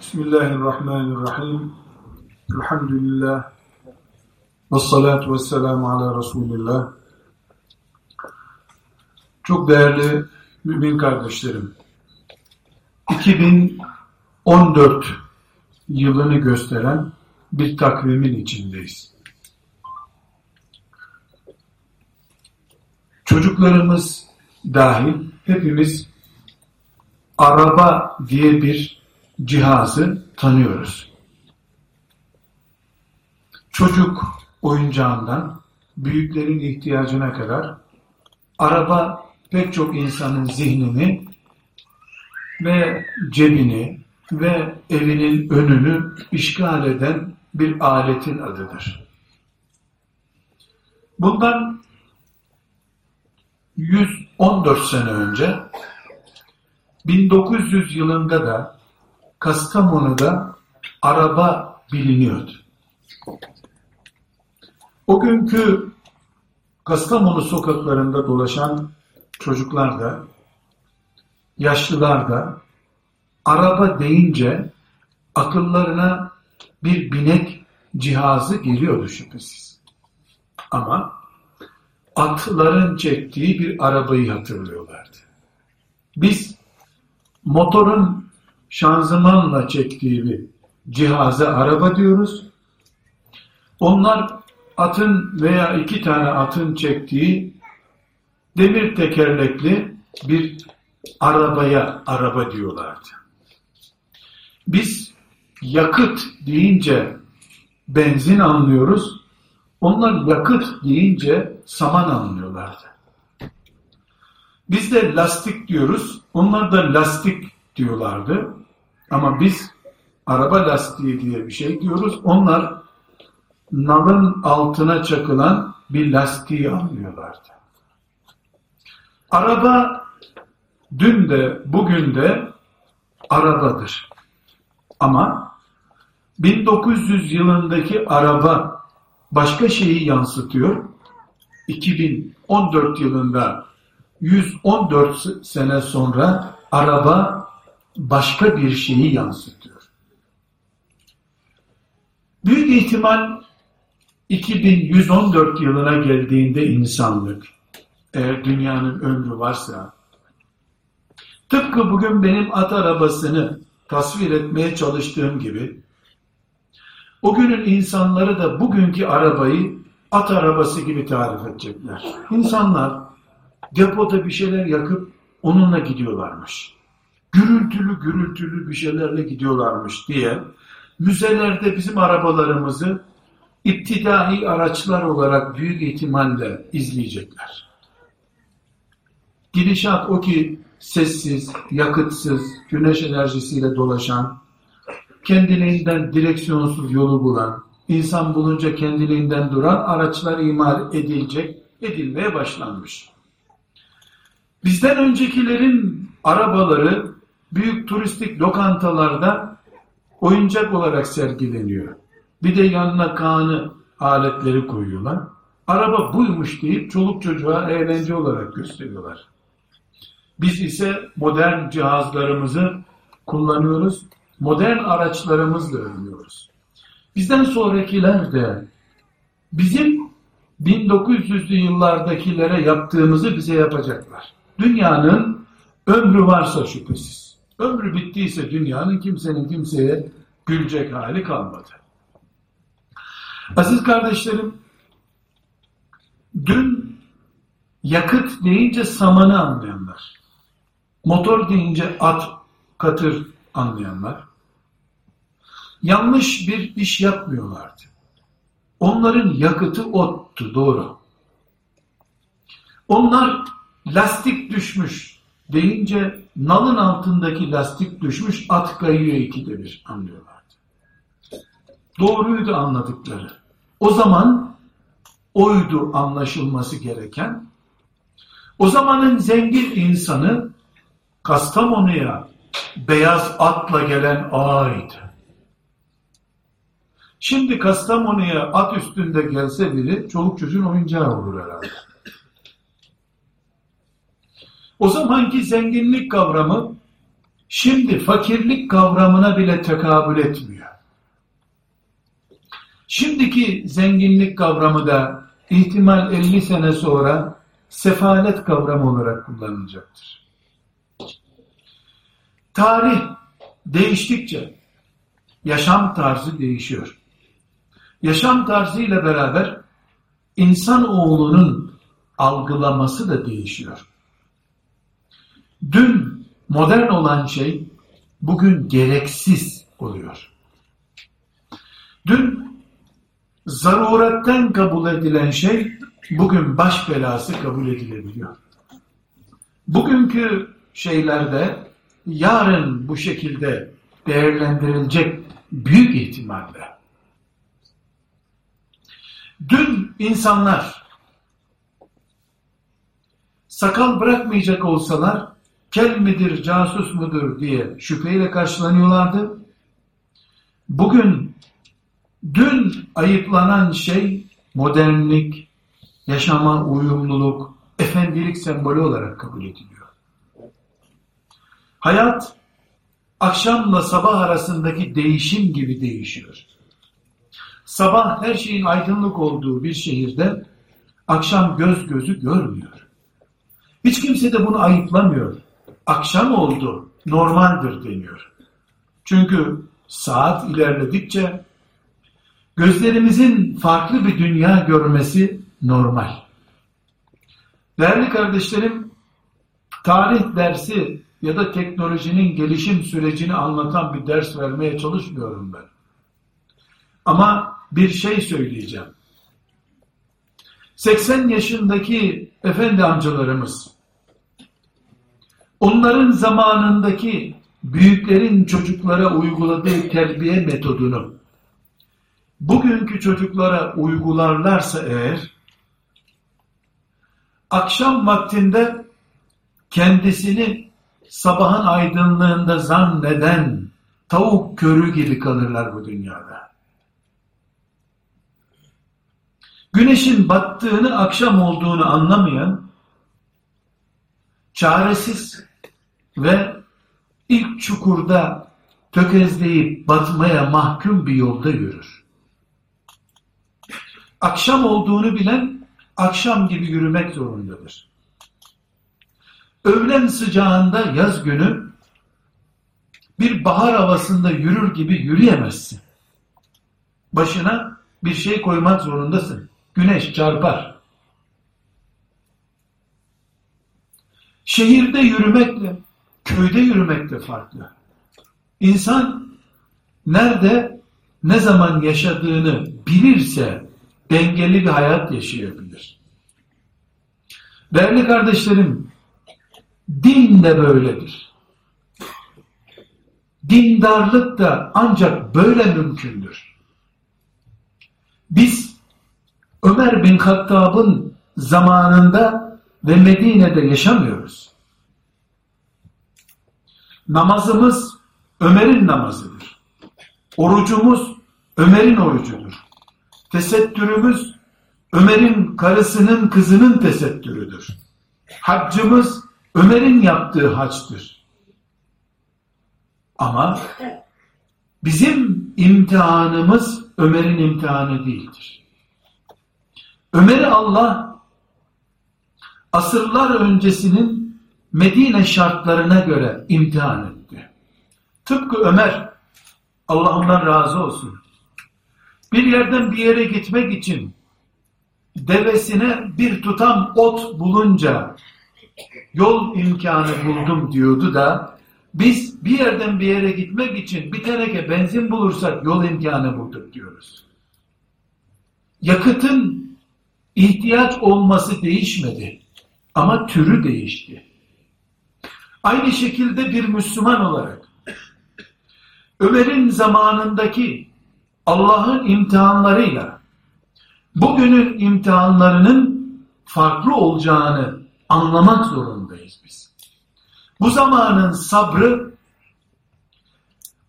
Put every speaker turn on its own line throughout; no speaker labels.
Bismillahirrahmanirrahim. Elhamdülillah. Ve salatu ve selamu ala Resulillah. Çok değerli mümin kardeşlerim. 2014 yılını gösteren bir takvimin içindeyiz. Çocuklarımız dahil hepimiz araba diye bir cihazı tanıyoruz. Çocuk oyuncağından büyüklerin ihtiyacına kadar araba pek çok insanın zihnini ve cebini ve evinin önünü işgal eden bir aletin adıdır. Bundan 114 sene önce 1900 yılında da Kastamonu'da araba biliniyordu. O günkü Kastamonu sokaklarında dolaşan çocuklar da, yaşlılar da araba deyince akıllarına bir binek cihazı geliyordu şüphesiz. Ama atların çektiği bir arabayı hatırlıyorlardı. Biz motorun şanzımanla çektiği bir cihaza araba diyoruz. Onlar atın veya iki tane atın çektiği demir tekerlekli bir arabaya araba diyorlardı. Biz yakıt deyince benzin anlıyoruz. Onlar yakıt deyince saman anlıyorlardı. Biz de lastik diyoruz. Onlar da lastik diyorlardı. Ama biz araba lastiği diye bir şey diyoruz. Onlar nalın altına çakılan bir lastiği anlıyorlardı. Araba dün de bugün de arabadır. Ama 1900 yılındaki araba başka şeyi yansıtıyor. 2014 yılında 114 sene sonra araba başka bir şeyi yansıtıyor. Büyük ihtimal 2114 yılına geldiğinde insanlık, eğer dünyanın ömrü varsa, tıpkı bugün benim at arabasını tasvir etmeye çalıştığım gibi, o günün insanları da bugünkü arabayı at arabası gibi tarif edecekler. İnsanlar depoda bir şeyler yakıp onunla gidiyorlarmış. Gürültülü gürültülü bir şeylerle gidiyorlarmış diye müzelerde bizim arabalarımızı iptidai araçlar olarak büyük ihtimalle izleyecekler. Gidişat o ki sessiz, yakıtsız, güneş enerjisiyle dolaşan, kendiliğinden direksiyonsuz yolu bulan, insan bulunca kendiliğinden duran araçlar imal edilecek, edilmeye başlanmış. Bizden öncekilerin arabaları büyük turistik lokantalarda oyuncak olarak sergileniyor. Bir de yanına kanı aletleri koyuyorlar. Araba buymuş deyip çoluk çocuğa eğlence olarak gösteriyorlar. Biz ise modern cihazlarımızı kullanıyoruz. Modern araçlarımızla övünüyoruz. Bizden sonrakiler de bizim 1900'lü yıllardakilere yaptığımızı bize yapacaklar. Dünyanın ömrü varsa şüphesiz. Ömrü bittiyse dünyanın kimsenin kimseye gülecek hali kalmadı. Aziz kardeşlerim, dün yakıt deyince samanı anlayanlar, motor deyince at, katır anlayanlar, yanlış bir iş yapmıyorlardı. Onların yakıtı ottu, doğru. Onlar lastik düşmüş deyince nalın altındaki lastik düşmüş at kayıyor ikide bir anlıyorlardı. Doğruydu anladıkları. O zaman oydu anlaşılması gereken. O zamanın zengin insanı Kastamonu'ya beyaz atla gelen ağaydı. Şimdi Kastamonu'ya at üstünde gelse biri çoluk çocuğun oyuncağı olur herhalde. O zamanki zenginlik kavramı şimdi fakirlik kavramına bile tekabül etmiyor. Şimdiki zenginlik kavramı da ihtimal 50 sene sonra sefalet kavramı olarak kullanılacaktır. Tarih değiştikçe yaşam tarzı değişiyor. Yaşam tarzı ile beraber insan oğlunun algılaması da değişiyor. Dün modern olan şey bugün gereksiz oluyor. Dün zaruretten kabul edilen şey bugün baş belası kabul edilebiliyor. Bugünkü şeylerde yarın bu şekilde değerlendirilecek büyük ihtimalle. Dün insanlar sakal bırakmayacak olsalar kel midir, casus mudur diye şüpheyle karşılanıyorlardı. Bugün dün ayıplanan şey modernlik, yaşama uyumluluk, efendilik sembolü olarak kabul ediliyor. Hayat akşamla sabah arasındaki değişim gibi değişiyor. Sabah her şeyin aydınlık olduğu bir şehirde akşam göz gözü görmüyor. Hiç kimse de bunu ayıplamıyor. Akşam oldu, normaldir deniyor. Çünkü saat ilerledikçe gözlerimizin farklı bir dünya görmesi normal. Değerli kardeşlerim, tarih dersi ya da teknolojinin gelişim sürecini anlatan bir ders vermeye çalışmıyorum ben. Ama bir şey söyleyeceğim. 80 yaşındaki efendi amcalarımız, onların zamanındaki büyüklerin çocuklara uyguladığı terbiye metodunu bugünkü çocuklara uygularlarsa eğer akşam vaktinde kendisini sabahın aydınlığında zanneden tavuk körü gibi kalırlar bu dünyada. Güneşin battığını akşam olduğunu anlamayan çaresiz ve ilk çukurda tökezleyip batmaya mahkum bir yolda yürür. Akşam olduğunu bilen akşam gibi yürümek zorundadır. Öğlen sıcağında yaz günü bir bahar havasında yürür gibi yürüyemezsin. Başına bir şey koymak zorundasın. Güneş çarpar. Şehirde yürümekle, köyde yürümekle farklı. İnsan nerede, ne zaman yaşadığını bilirse dengeli bir hayat yaşayabilir. Değerli kardeşlerim, din de böyledir. Dindarlık da ancak böyle mümkündür. Biz Ömer bin Hattab'ın zamanında ve Medine'de yaşamıyoruz. Namazımız Ömer'in namazıdır. Orucumuz Ömer'in orucudur. Tesettürümüz Ömer'in karısının kızının tesettürüdür. Haccımız Ömer'in yaptığı haçtır. Ama bizim imtihanımız Ömer'in imtihanı değildir. Ömer'i Allah asırlar öncesinin Medine şartlarına göre imtihan etti. Tıpkı Ömer, Allah ondan razı olsun. Bir yerden bir yere gitmek için devesine bir tutam ot bulunca yol imkanı buldum diyordu da biz bir yerden bir yere gitmek için bir teneke benzin bulursak yol imkanı bulduk diyoruz. Yakıtın ihtiyaç olması değişmedi ama türü değişti. Aynı şekilde bir Müslüman olarak Ömer'in zamanındaki Allah'ın imtihanlarıyla bugünün imtihanlarının farklı olacağını anlamak zorundayız biz. Bu zamanın sabrı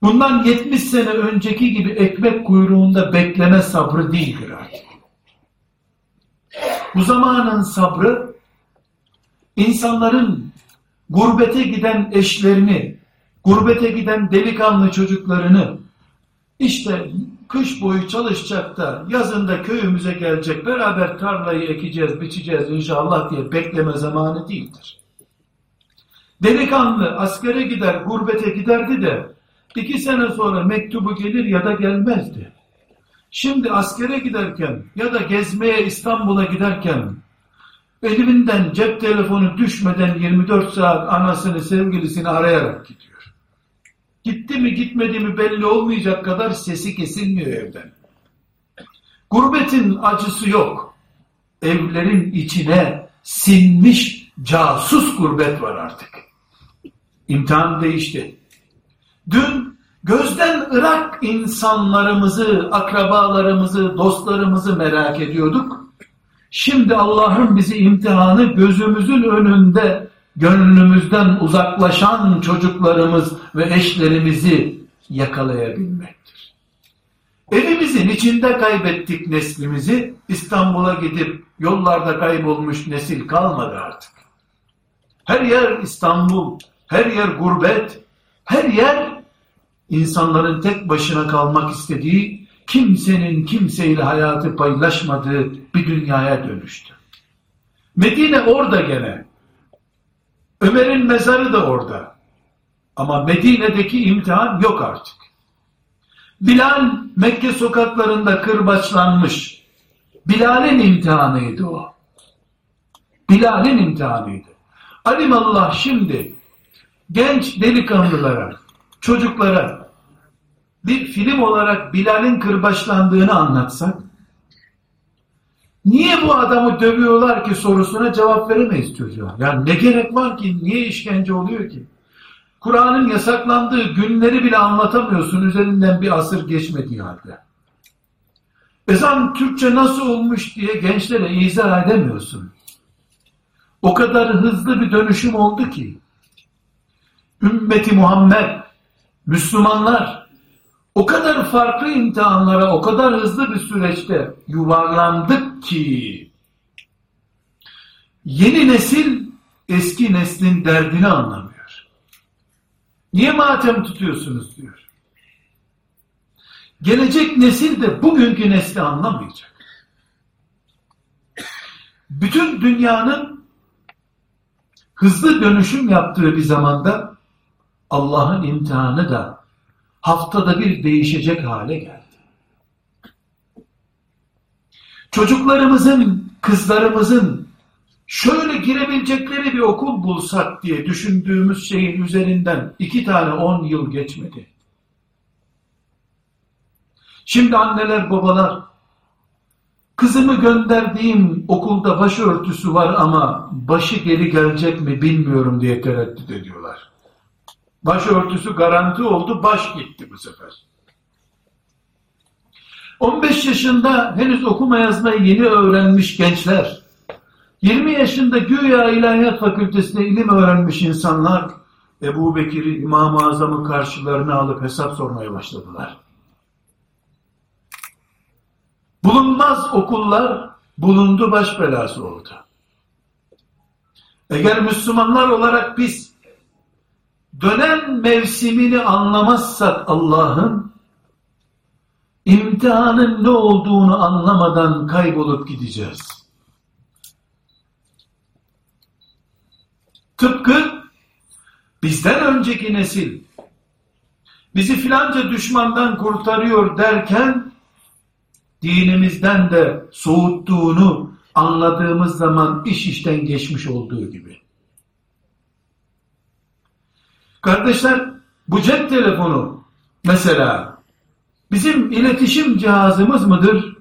bundan 70 sene önceki gibi ekmek kuyruğunda bekleme sabrı değildir artık. Bu zamanın sabrı insanların gurbete giden eşlerini gurbete giden delikanlı çocuklarını işte kış boyu çalışacak da yazında köyümüze gelecek beraber tarlayı ekeceğiz, biçeceğiz inşallah diye bekleme zamanı değildir. Delikanlı askere gider, gurbete giderdi de iki sene sonra mektubu gelir ya da gelmezdi. Şimdi askere giderken ya da gezmeye İstanbul'a giderken elinden cep telefonu düşmeden 24 saat anasını sevgilisini arayarak gidiyor. Gitti mi gitmedi mi belli olmayacak kadar sesi kesilmiyor evden. Gurbetin acısı yok. Evlerin içine sinmiş casus gurbet var artık. İmtihan değişti. Dün gözden ırak insanlarımızı, akrabalarımızı, dostlarımızı merak ediyorduk. Şimdi Allah'ın bizi imtihanı gözümüzün önünde gönlümüzden uzaklaşan çocuklarımız ve eşlerimizi yakalayabilmektir. Evimizin içinde kaybettik neslimizi, İstanbul'a gidip yollarda kaybolmuş nesil kalmadı artık. Her yer İstanbul, her yer gurbet, her yer insanların tek başına kalmak istediği, kimsenin kimseyle hayatı paylaşmadığı bir dünyaya dönüştü. Medine orada gene. Ömer'in mezarı da orada. Ama Medine'deki imtihan yok artık. Bilal Mekke sokaklarında kırbaçlanmış. Bilal'in imtihanıydı o. Bilal'in imtihanıydı. Alimallah şimdi genç delikanlılara, çocuklara bir film olarak Bilal'in kırbaçlandığını anlatsak, niye bu adamı dövüyorlar ki sorusuna cevap veremeyiz çocuğa. Yani ne gerek var ki, niye işkence oluyor ki? Kur'an'ın yasaklandığı günleri bile anlatamıyorsun üzerinden bir asır geçmediği halde. Ezan Türkçe nasıl olmuş diye gençlere izah edemiyorsun. O kadar hızlı bir dönüşüm oldu ki, ümmeti Muhammed, Müslümanlar o kadar farklı imtihanlara, o kadar hızlı bir süreçte yuvarlandık ki yeni nesil eski neslin derdini anlamıyor. Niye matem tutuyorsunuz diyor. Gelecek nesil de bugünkü nesli anlamayacak. Bütün dünyanın hızlı dönüşüm yaptığı bir zamanda Allah'ın imtihanı da haftada bir değişecek hale geldi. Çocuklarımızın, kızlarımızın şöyle girebilecekleri bir okul bulsak diye düşündüğümüz şeyin üzerinden iki tane on yıl geçmedi. Şimdi anneler, babalar, kızımı gönderdiğim okulda başörtüsü var ama başı geri gelecek mi bilmiyorum diye tereddüt ediyorlar. Başörtüsü garanti oldu, baş gitti bu sefer. 15 yaşında henüz okuma yazmayı yeni öğrenmiş gençler, 20 yaşında güya ilahiyat fakültesinde ilim öğrenmiş insanlar, Ebu Bekir'i İmam-ı Azam'ı karşılarına alıp hesap sormaya başladılar. Bulunmaz okullar bulundu baş belası oldu. Eğer Müslümanlar olarak biz dönem mevsimini anlamazsak Allah'ın imtihanın ne olduğunu anlamadan kaybolup gideceğiz. Tıpkı bizden önceki nesil bizi filanca düşmandan kurtarıyor derken dinimizden de soğuttuğunu anladığımız zaman iş işten geçmiş olduğu gibi. Kardeşler bu cep telefonu mesela bizim iletişim cihazımız mıdır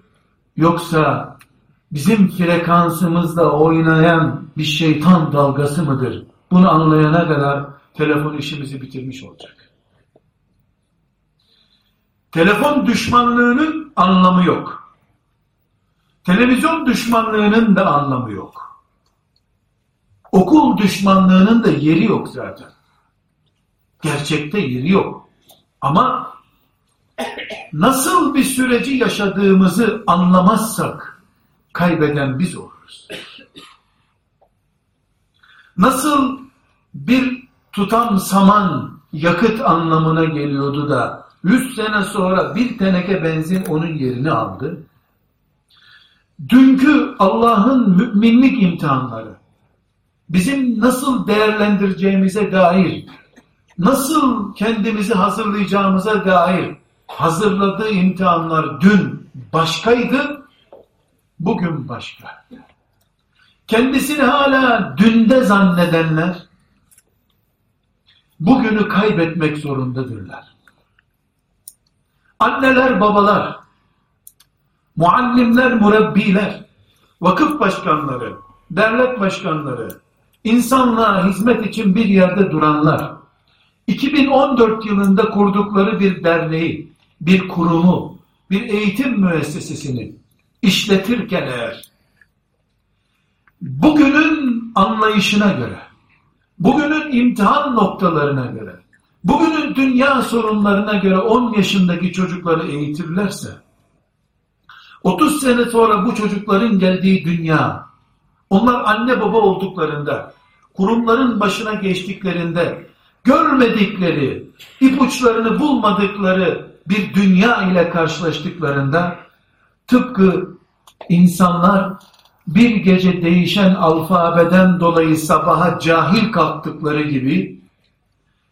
yoksa bizim frekansımızla oynayan bir şeytan dalgası mıdır? Bunu anlayana kadar telefon işimizi bitirmiş olacak. Telefon düşmanlığının anlamı yok. Televizyon düşmanlığının da anlamı yok. Okul düşmanlığının da yeri yok zaten. Gerçekte yeri yok. Ama nasıl bir süreci yaşadığımızı anlamazsak kaybeden biz oluruz. Nasıl bir tutam saman yakıt anlamına geliyordu da 100 sene sonra bir teneke benzin onun yerini aldı. Dünkü Allah'ın müminlik imtihanları bizim nasıl değerlendireceğimize dair, nasıl kendimizi hazırlayacağımıza dair hazırladığı imtihanlar dün başkaydı, bugün başka. Kendisini hala dünde zannedenler, bugünü kaybetmek zorundadırlar. Anneler, babalar, muallimler, murabbiler, vakıf başkanları, dernek başkanları, insanlığa hizmet için bir yerde duranlar, 2014 yılında kurdukları bir derneği, bir kurumu, bir eğitim müessesesini işletirken eğer, bugünün anlayışına göre, bugünün imtihan noktalarına göre, bugünün dünya sorunlarına göre 10 yaşındaki çocukları eğitirlerse, 30 sene sonra bu çocukların geldiği dünya, onlar anne baba olduklarında, kurumların başına geçtiklerinde, görmedikleri, ipuçlarını bulmadıkları bir dünya ile karşılaştıklarında, tıpkı insanlar bir gece değişen alfabeden dolayı sabaha cahil kalktıkları gibi,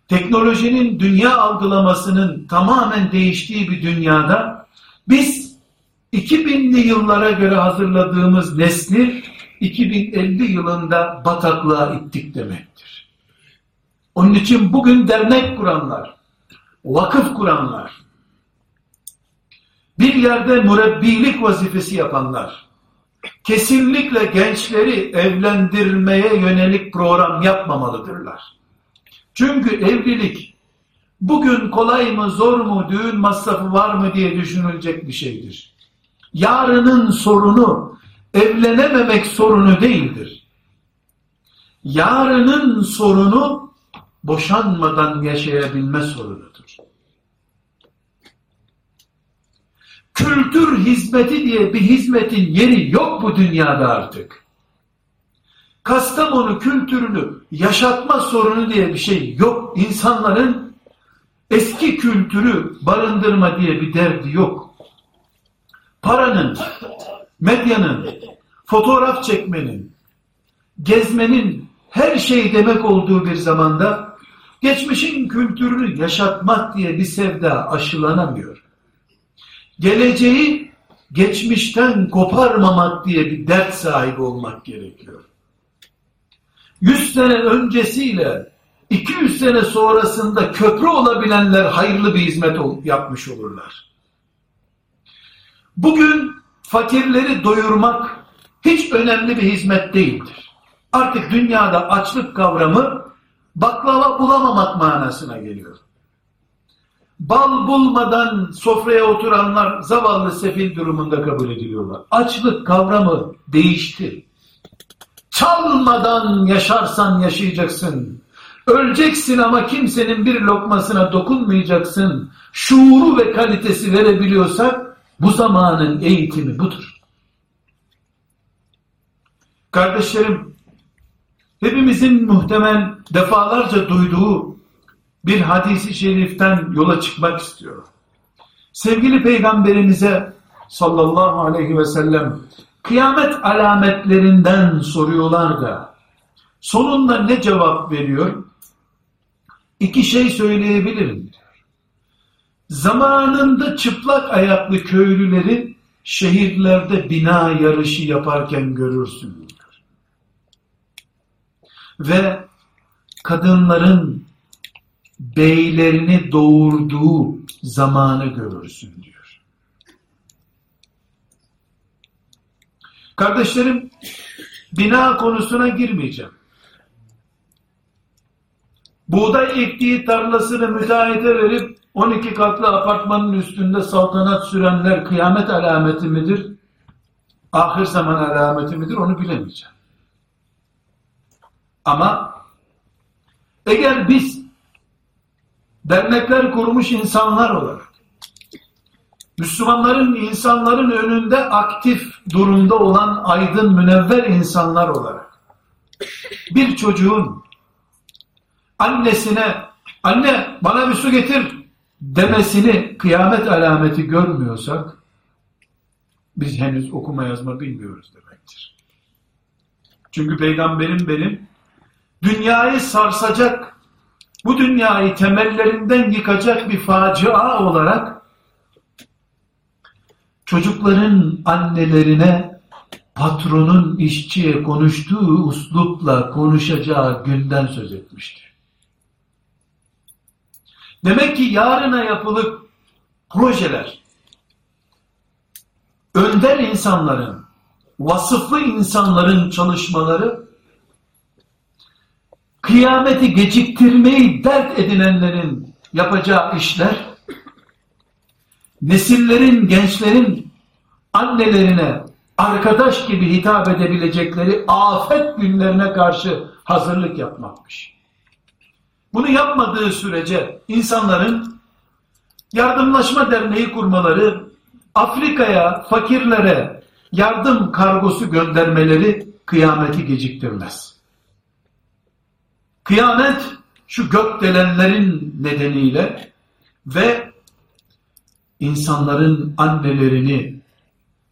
teknolojinin dünya algılamasının tamamen değiştiği bir dünyada, biz 2000'li yıllara göre hazırladığımız nesli 2050 yılında bataklığa ittik demektir. Onun için bugün dernek kuranlar, vakıf kuranlar, bir yerde mürebbilik vazifesi yapanlar, kesinlikle gençleri evlendirmeye yönelik program yapmamalıdırlar. Çünkü evlilik bugün kolay mı zor mu düğün masrafı var mı diye düşünülecek bir şeydir. Yarının sorunu evlenememek sorunu değildir. Yarının sorunu boşanmadan yaşayabilme sorunudur. Kültür hizmeti diye bir hizmetin yeri yok bu dünyada artık. Kastamonu kültürünü yaşatma sorunu diye bir şey yok. İnsanların eski kültürü barındırma diye bir derdi yok. Paranın, medyanın, fotoğraf çekmenin, gezmenin her şey demek olduğu bir zamanda geçmişin kültürünü yaşatmak diye bir sevda aşılanamıyor. Geleceği geçmişten koparmamak diye bir dert sahibi olmak gerekiyor. 100 sene öncesiyle 200 sene sonrasında köprü olabilenler hayırlı bir hizmet yapmış olurlar. Bugün fakirleri doyurmak hiç önemli bir hizmet değildir. Artık dünyada açlık kavramı baklava bulamamak manasına geliyor. Bal bulmadan sofraya oturanlar zavallı sefil durumunda kabul ediliyorlar. Açlık kavramı değişti. Çalmadan yaşarsan yaşayacaksın. Öleceksin ama kimsenin bir lokmasına dokunmayacaksın. Şuuru ve kalitesi verebiliyorsak bu zamanın eğitimi budur. Kardeşlerim, hepimizin muhtemel defalarca duyduğu bir hadisi şeriften yola çıkmak istiyorum. Sevgili peygamberimize sallallahu aleyhi ve sellem kıyamet alametlerinden soruyorlar da sonunda ne cevap veriyor? İki şey söyleyebilirim. Zamanında çıplak ayaklı köylüleri şehirlerde bina yarışı yaparken görürsün ve kadınların beylerini doğurduğu zamanı görürsün diyor. Kardeşlerim, bina konusuna girmeyeceğim. Buğday ektiği tarlasını müteahhite verip 12 katlı apartmanın üstünde saltanat sürenler kıyamet alameti midir? Ahir zaman alameti midir? Onu bilemeyeceğim. Ama eğer biz dernekler kurmuş insanlar olarak Müslümanların insanların önünde aktif durumda olan aydın münevver insanlar olarak bir çocuğun annesine anne bana bir su getir demesini kıyamet alameti görmüyorsak biz henüz okuma yazma bilmiyoruz demektir. Çünkü peygamberim benim dünyayı sarsacak, bu dünyayı temellerinden yıkacak bir facia olarak çocukların annelerine patronun işçiye konuştuğu uslupla konuşacağı günden söz etmişti. Demek ki yarına yapılıp projeler, önder insanların, vasıflı insanların çalışmaları, kıyameti geciktirmeyi dert edinenlerin yapacağı işler, nesillerin, gençlerin annelerine arkadaş gibi hitap edebilecekleri afet günlerine karşı hazırlık yapmakmış. Bunu yapmadığı sürece insanların yardımlaşma derneği kurmaları, Afrika'ya, fakirlere yardım kargosu göndermeleri kıyameti geciktirmez. Kıyamet şu gökdelenlerin nedeniyle ve insanların annelerini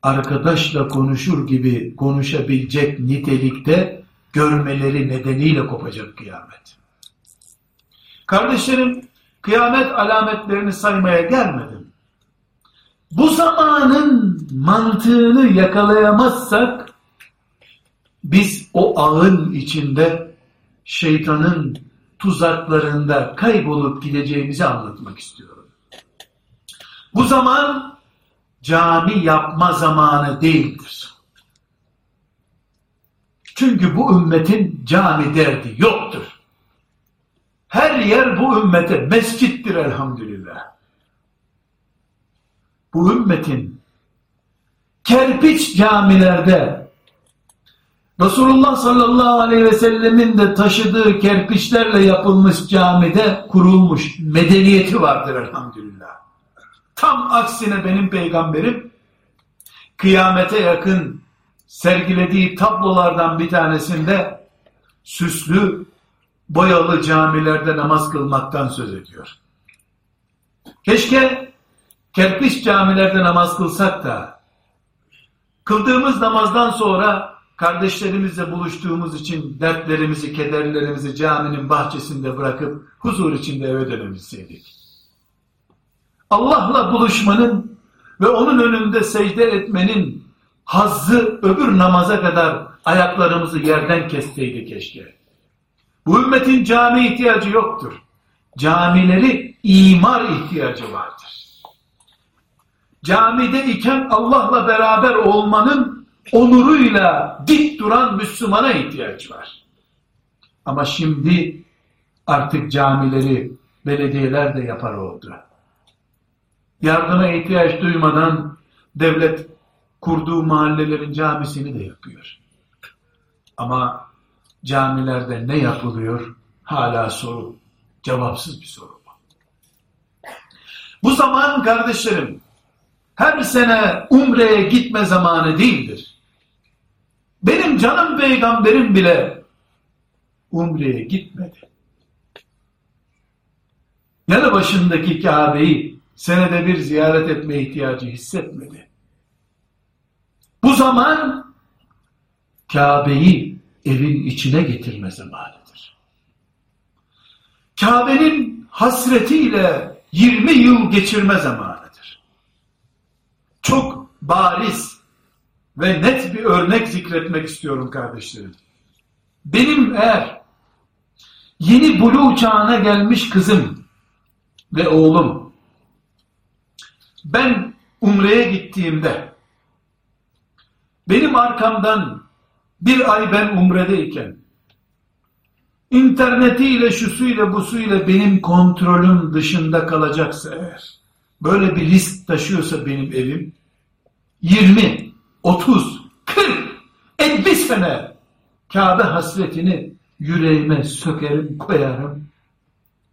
arkadaşla konuşur gibi konuşabilecek nitelikte görmeleri nedeniyle kopacak kıyamet. Kardeşlerim, kıyamet alametlerini saymaya gelmedim. Bu zamanın mantığını yakalayamazsak, biz o ağın içinde şeytanın tuzaklarında kaybolup gideceğimizi anlatmak istiyorum. Bu zaman cami yapma zamanı değildir. Çünkü bu ümmetin cami derdi yoktur. Her yer bu ümmete mescittir elhamdülillah. Bu ümmetin kerpiç camilerde Resulullah sallallahu aleyhi ve sellemin de taşıdığı kerpiçlerle yapılmış camide kurulmuş medeniyeti vardır elhamdülillah. Tam aksine benim peygamberim kıyamete yakın sergilediği tablolardan bir tanesinde süslü boyalı camilerde namaz kılmaktan söz ediyor. Keşke kerpiç camilerde namaz kılsak da kıldığımız namazdan sonra kardeşlerimizle buluştuğumuz için dertlerimizi, kederlerimizi caminin bahçesinde bırakıp huzur içinde eve dönebilseydik. Allah'la buluşmanın ve onun önünde secde etmenin hazzı öbür namaza kadar ayaklarımızı yerden kesseydi keşke. Bu ümmetin cami ihtiyacı yoktur. Camileri imar ihtiyacı vardır. Camide iken Allah'la beraber olmanın onuruyla dik duran Müslümana ihtiyaç var. Ama şimdi artık camileri belediyeler de yapar oldu. Yardıma ihtiyaç duymadan devlet kurduğu mahallelerin camisini de yapıyor. Ama camilerde ne yapılıyor? Hala soru. Cevapsız bir soru. Bu zaman kardeşlerim her sene umreye gitme zamanı değildir. Benim canım peygamberim bile umreye gitmedi. Yanı başındaki Kabe'yi senede bir ziyaret etme ihtiyacı hissetmedi. Bu zaman Kabe'yi evin içine getirme zamanıdır. Kabe'nin hasretiyle 20 yıl geçirme zamanıdır. Çok bariz ve net bir örnek zikretmek istiyorum kardeşlerim. Benim eğer yeni bulu çağına gelmiş kızım ve oğlum ben umreye gittiğimde benim arkamdan bir ay ben umredeyken internetiyle, şusuyla, busuyla benim kontrolüm dışında kalacaksa eğer, böyle bir risk taşıyorsa benim evim, 20, 30, 40, 50 sene Kabe hasretini yüreğime sökerim, koyarım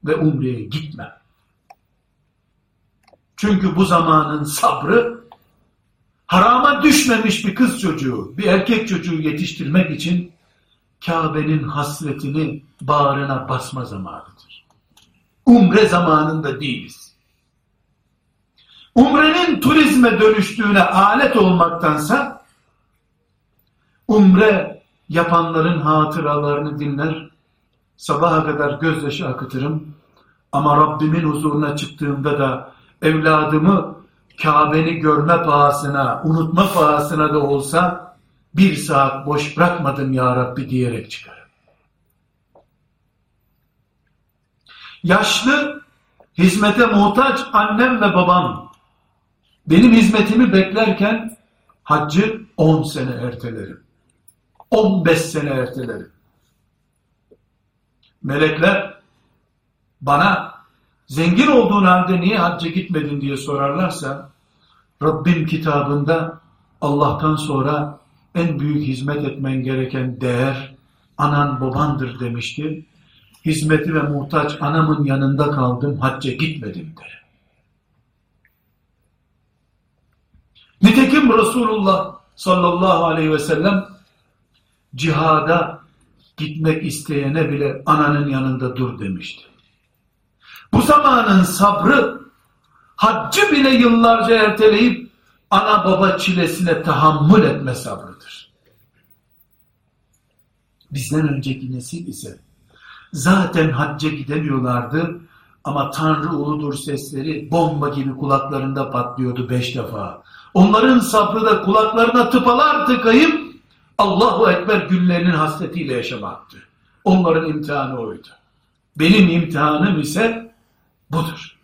ve umreye gitmem. Çünkü bu zamanın sabrı harama düşmemiş bir kız çocuğu, bir erkek çocuğu yetiştirmek için Kabe'nin hasretini bağrına basma zamanıdır. Umre zamanında değiliz. Umrenin turizme dönüştüğüne alet olmaktansa umre yapanların hatıralarını dinler, sabaha kadar gözyaşı akıtırım ama Rabbimin huzuruna çıktığımda da evladımı Kabe'ni görme pahasına, unutma pahasına da olsa bir saat boş bırakmadım ya Rabbi diyerek çıkarım. Yaşlı, hizmete muhtaç annem ve babam benim hizmetimi beklerken haccı 10 sene ertelerim. 15 sene ertelerim. Melekler bana zengin olduğun halde niye hacca gitmedin diye sorarlarsa Rabbim kitabında Allah'tan sonra en büyük hizmet etmen gereken değer anan babandır demişti. Hizmeti ve muhtaç anamın yanında kaldım, hacca gitmedim der. Nitekim Resulullah sallallahu aleyhi ve sellem cihada gitmek isteyene bile ananın yanında dur demişti. Bu zamanın sabrı haccı bile yıllarca erteleyip ana baba çilesine tahammül etme sabrıdır. Bizden önceki nesil ise zaten hacca gidemiyorlardı ama Tanrı uludur sesleri bomba gibi kulaklarında patlıyordu beş defa. Onların sabrı da kulaklarına tıpalar tıkayıp Allahu Ekber günlerinin hasretiyle yaşamaktı. Onların imtihanı oydu. Benim imtihanım ise budur.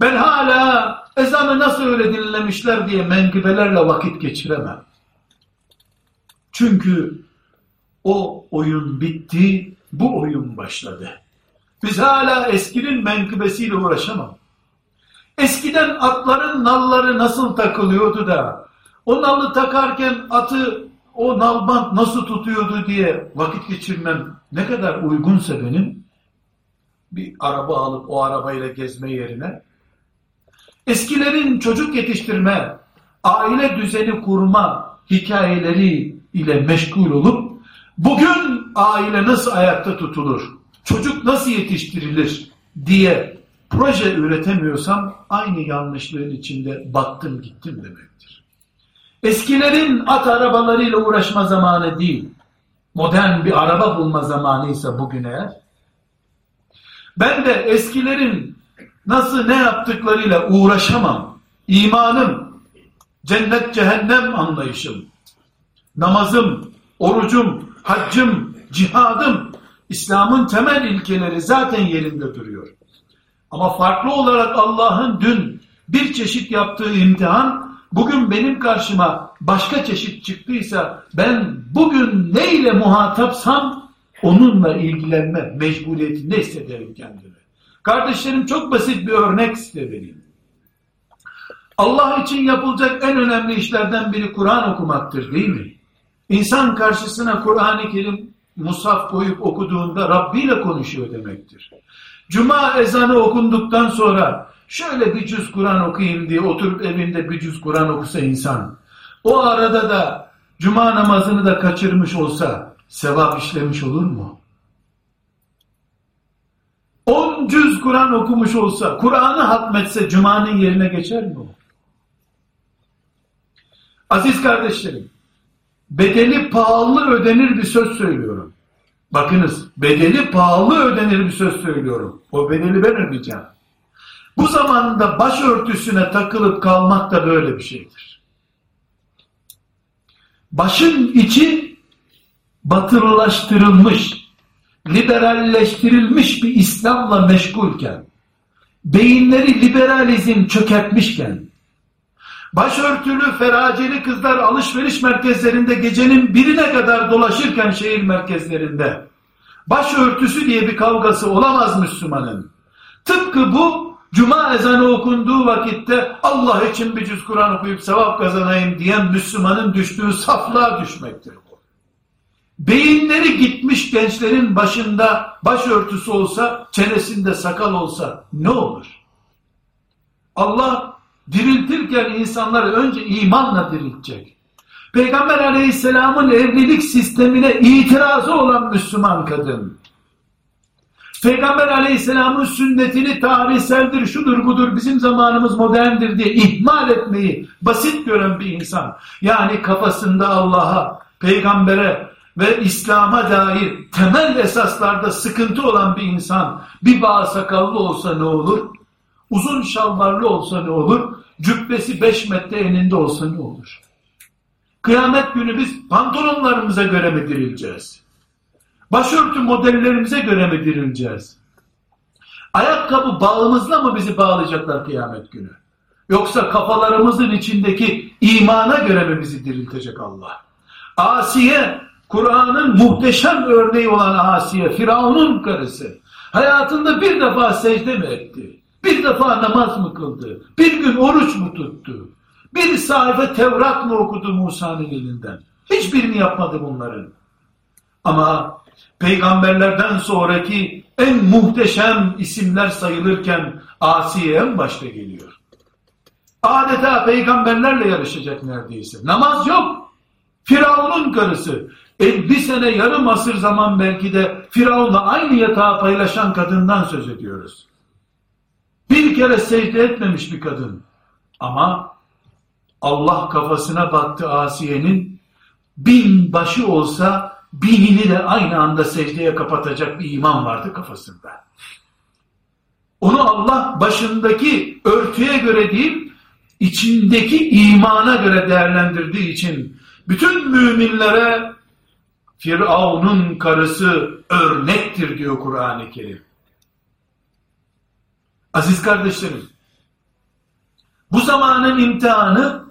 Ben hala ezanı nasıl öyle dinlemişler diye menkıbelerle vakit geçiremem. Çünkü o oyun bitti, bu oyun başladı. Biz hala eskinin menkıbesiyle uğraşamam. Eskiden atların nalları nasıl takılıyordu da o nalı takarken atı o nalbant nasıl tutuyordu diye vakit geçirmem ne kadar uygunsa benim bir araba alıp o arabayla gezme yerine eskilerin çocuk yetiştirme, aile düzeni kurma hikayeleri ile meşgul olup bugün aile nasıl ayakta tutulur, çocuk nasıl yetiştirilir diye proje üretemiyorsam aynı yanlışlığın içinde battım gittim demektir. Eskilerin at arabalarıyla uğraşma zamanı değil, modern bir araba bulma zamanıysa bugün eğer, ben de eskilerin nasıl ne yaptıklarıyla uğraşamam. İmanım, cennet cehennem anlayışım, namazım, orucum, haccım, cihadım, İslam'ın temel ilkeleri zaten yerinde duruyor. Ama farklı olarak Allah'ın dün bir çeşit yaptığı imtihan bugün benim karşıma başka çeşit çıktıysa ben bugün neyle muhatapsam onunla ilgilenme mecburiyetinde hissederim kendimi. Kardeşlerim çok basit bir örnek size vereyim. Allah için yapılacak en önemli işlerden biri Kur'an okumaktır değil mi? İnsan karşısına Kur'an-ı Kerim musaf koyup okuduğunda Rabbi ile konuşuyor demektir. Cuma ezanı okunduktan sonra şöyle bir cüz Kur'an okuyayım diye oturup evinde bir cüz Kur'an okusa insan, o arada da cuma namazını da kaçırmış olsa sevap işlemiş olur mu? On cüz Kur'an okumuş olsa, Kur'an'ı hatmetse cumanın yerine geçer mi? Aziz kardeşlerim, bedeli pahalı ödenir bir söz söylüyorum. Bakınız bedeli pahalı ödenir bir söz söylüyorum. O bedeli ben ödeyeceğim. Bu zamanda başörtüsüne takılıp kalmak da böyle bir şeydir. Başın içi batırılaştırılmış, liberalleştirilmiş bir İslam'la meşgulken, beyinleri liberalizm çökertmişken, başörtülü feraceli kızlar alışveriş merkezlerinde gecenin birine kadar dolaşırken şehir merkezlerinde başörtüsü diye bir kavgası olamaz Müslümanın. Tıpkı bu cuma ezanı okunduğu vakitte Allah için bir cüz Kur'an okuyup sevap kazanayım diyen Müslümanın düştüğü saflığa düşmektir. Beyinleri gitmiş gençlerin başında başörtüsü olsa, çenesinde sakal olsa ne olur? Allah diriltirken insanları önce imanla diriltecek. Peygamber aleyhisselamın evlilik sistemine itirazı olan Müslüman kadın, Peygamber aleyhisselamın sünnetini tarihseldir, şudur budur, bizim zamanımız moderndir diye ihmal etmeyi basit gören bir insan. Yani kafasında Allah'a, peygambere ve İslam'a dair temel esaslarda sıkıntı olan bir insan bir bağ sakallı olsa ne olur? Uzun şalvarlı olsa ne olur? Cübbesi beş metre eninde olsa ne olur? Kıyamet günü biz pantolonlarımıza göre mi dirileceğiz? Başörtü modellerimize göre mi dirileceğiz? Ayakkabı bağımızla mı bizi bağlayacaklar kıyamet günü? Yoksa kafalarımızın içindeki imana göre mi bizi diriltecek Allah? Asiye, Kur'an'ın muhteşem örneği olan Asiye, Firavun'un karısı. Hayatında bir defa secde mi etti? Bir defa namaz mı kıldı? Bir gün oruç mu tuttu? Bir sayfa Tevrat mı okudu Musa'nın elinden? Hiçbirini yapmadı bunların. Ama peygamberlerden sonraki en muhteşem isimler sayılırken Asiye en başta geliyor. Adeta peygamberlerle yarışacak neredeyse. Namaz yok. Firavun'un karısı. E, bir sene yarım asır zaman belki de Firavun'la aynı yatağı paylaşan kadından söz ediyoruz. Bir kere secde etmemiş bir kadın. Ama Allah kafasına baktı Asiye'nin bin başı olsa binini de aynı anda secdeye kapatacak bir iman vardı kafasında. Onu Allah başındaki örtüye göre değil, içindeki imana göre değerlendirdiği için bütün müminlere Firavun'un karısı örnektir diyor Kur'an-ı Kerim. Aziz kardeşlerim, bu zamanın imtihanı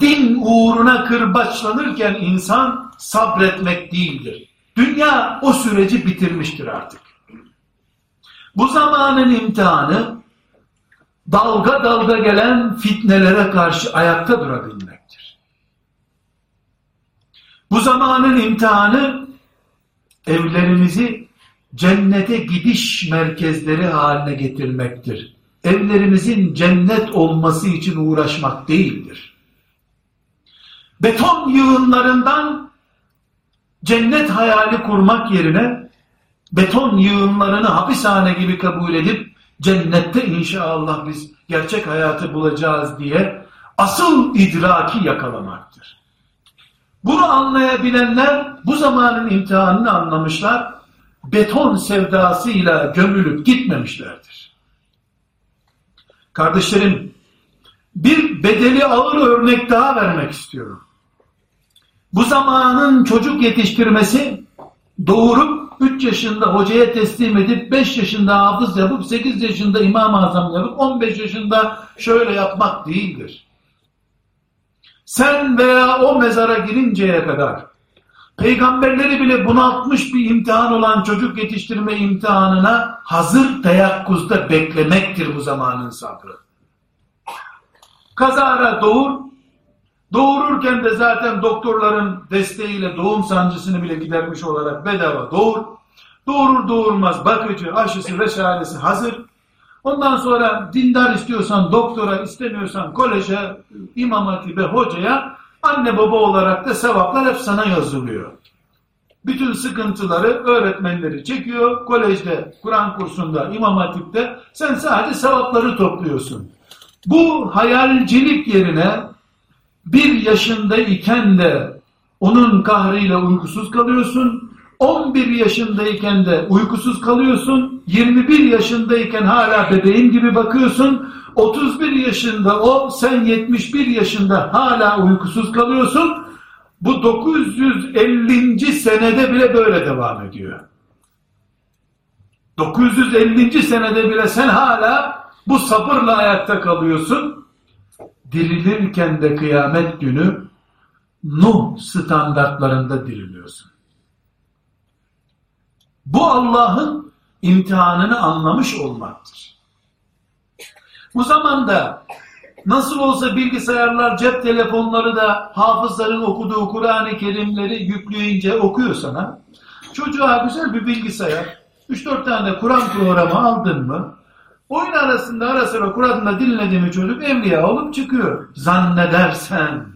din uğruna kırbaçlanırken insan sabretmek değildir. Dünya o süreci bitirmiştir artık. Bu zamanın imtihanı dalga dalga gelen fitnelere karşı ayakta durabilmektir. Bu zamanın imtihanı evlerimizi cennete gidiş merkezleri haline getirmektir. Evlerimizin cennet olması için uğraşmak değildir. Beton yığınlarından cennet hayali kurmak yerine beton yığınlarını hapishane gibi kabul edip cennette inşallah biz gerçek hayatı bulacağız diye asıl idraki yakalamaktır. Bunu anlayabilenler bu zamanın imtihanını anlamışlar, beton sevdasıyla gömülüp gitmemişlerdir. Kardeşlerim, bir bedeli ağır örnek daha vermek istiyorum. Bu zamanın çocuk yetiştirmesi doğurup 3 yaşında hocaya teslim edip 5 yaşında hafız yapıp 8 yaşında imam azam yapıp 15 yaşında şöyle yapmak değildir. Sen veya o mezara girinceye kadar peygamberleri bile bunaltmış bir imtihan olan çocuk yetiştirme imtihanına hazır teyakkuzda beklemektir bu zamanın sabrı. Kazara doğur, Doğururken de zaten doktorların desteğiyle doğum sancısını bile gidermiş olarak bedava doğur. Doğurur doğurmaz bakıcı, aşısı vesairesi hazır. Ondan sonra dindar istiyorsan doktora, istemiyorsan koleje, imam hatibe, hocaya, anne baba olarak da sevaplar hep sana yazılıyor. Bütün sıkıntıları öğretmenleri çekiyor. Kolejde, Kur'an kursunda, imam hatipte sen sadece sevapları topluyorsun. Bu hayalcilik yerine bir yaşındayken de onun kahrıyla uykusuz kalıyorsun. 11 yaşındayken de uykusuz kalıyorsun. 21 yaşındayken hala bebeğin gibi bakıyorsun. 31 yaşında o, sen 71 yaşında hala uykusuz kalıyorsun. Bu 950. senede bile böyle devam ediyor. 950. senede bile sen hala bu sabırla ayakta kalıyorsun dirilirken de kıyamet günü Nuh standartlarında diriliyorsun. Bu Allah'ın imtihanını anlamış olmaktır. Bu zamanda nasıl olsa bilgisayarlar, cep telefonları da hafızların okuduğu Kur'an-ı Kerimleri yükleyince okuyor sana. Çocuğa güzel bir bilgisayar, 3-4 tane Kur'an programı aldın mı, Oyun arasında ara sıra Kur'an'da dinlediğimi çocuk evliya olup çıkıyor. Zannedersen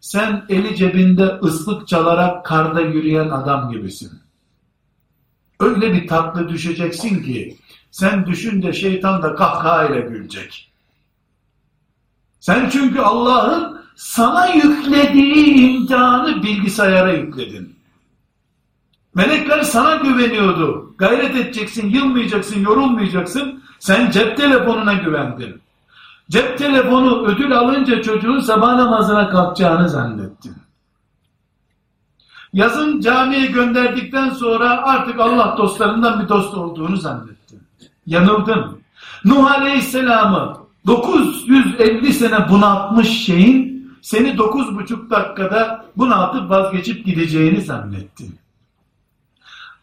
sen eli cebinde ıslık çalarak karda yürüyen adam gibisin. Öyle bir tatlı düşeceksin ki sen düşün de şeytan da kahkahayla gülecek. Sen çünkü Allah'ın sana yüklediği imtihanı bilgisayara yükledin. Melekler sana güveniyordu. Gayret edeceksin, yılmayacaksın, yorulmayacaksın. Sen cep telefonuna güvendin. Cep telefonu ödül alınca çocuğun sabah namazına kalkacağını zannettin. Yazın camiye gönderdikten sonra artık Allah dostlarından bir dost olduğunu zannettin. Yanıldın. Nuh Aleyhisselam'ı 950 sene bunaltmış şeyin seni 9,5 dakikada bunaltıp vazgeçip gideceğini zannettin.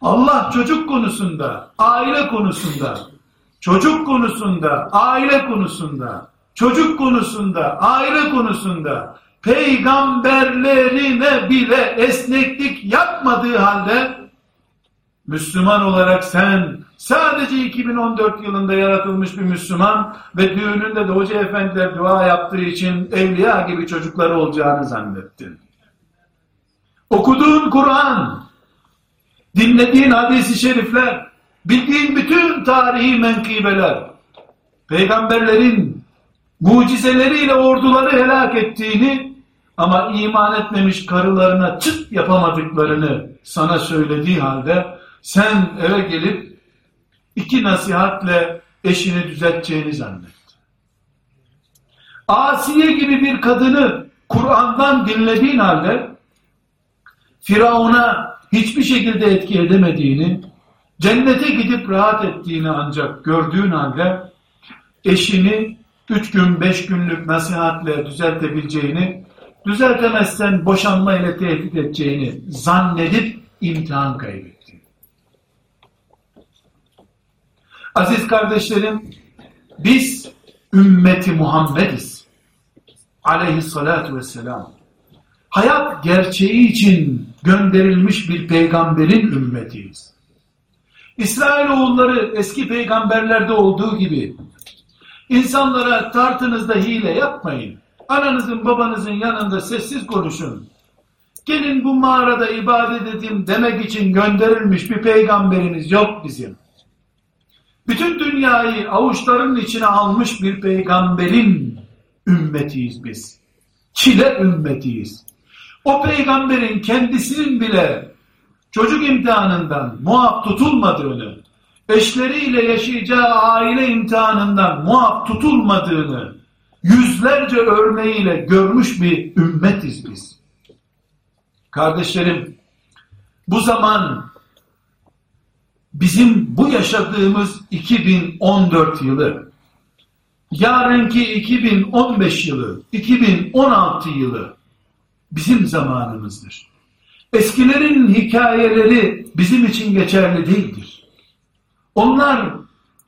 Allah çocuk konusunda, aile konusunda, çocuk konusunda, aile konusunda, çocuk konusunda, aile konusunda peygamberlerine bile esneklik yapmadığı halde Müslüman olarak sen sadece 2014 yılında yaratılmış bir Müslüman ve düğününde de hoca efendiler dua yaptığı için evliya gibi çocukları olacağını zannettin. Okuduğun Kur'an, dinlediğin hadisi şerifler, bildiğin bütün tarihi menkıbeler, peygamberlerin mucizeleriyle orduları helak ettiğini ama iman etmemiş karılarına çıt yapamadıklarını sana söylediği halde sen eve gelip iki nasihatle eşini düzelteceğini zannet. Asiye gibi bir kadını Kur'an'dan dinlediğin halde Firavun'a hiçbir şekilde etki edemediğini, cennete gidip rahat ettiğini ancak gördüğün halde eşini üç gün, beş günlük nasihatle düzeltebileceğini, düzeltemezsen boşanma ile tehdit edeceğini zannedip imtihan kaybetti. Aziz kardeşlerim, biz ümmeti Muhammediz. Aleyhissalatu vesselam. Hayat gerçeği için gönderilmiş bir peygamberin ümmetiyiz. İsrailoğulları eski peygamberlerde olduğu gibi insanlara tartınızda hile yapmayın. Ananızın babanızın yanında sessiz konuşun. Gelin bu mağarada ibadet edin demek için gönderilmiş bir peygamberimiz yok bizim. Bütün dünyayı avuçlarının içine almış bir peygamberin ümmetiyiz biz. Çile ümmetiyiz. O peygamberin kendisinin bile çocuk imtihanından muaf tutulmadığını, eşleriyle yaşayacağı aile imtihanından muaf tutulmadığını yüzlerce örneğiyle görmüş bir ümmetiz biz. Kardeşlerim, bu zaman bizim bu yaşadığımız 2014 yılı, yarınki 2015 yılı, 2016 yılı bizim zamanımızdır. Eskilerin hikayeleri bizim için geçerli değildir. Onlar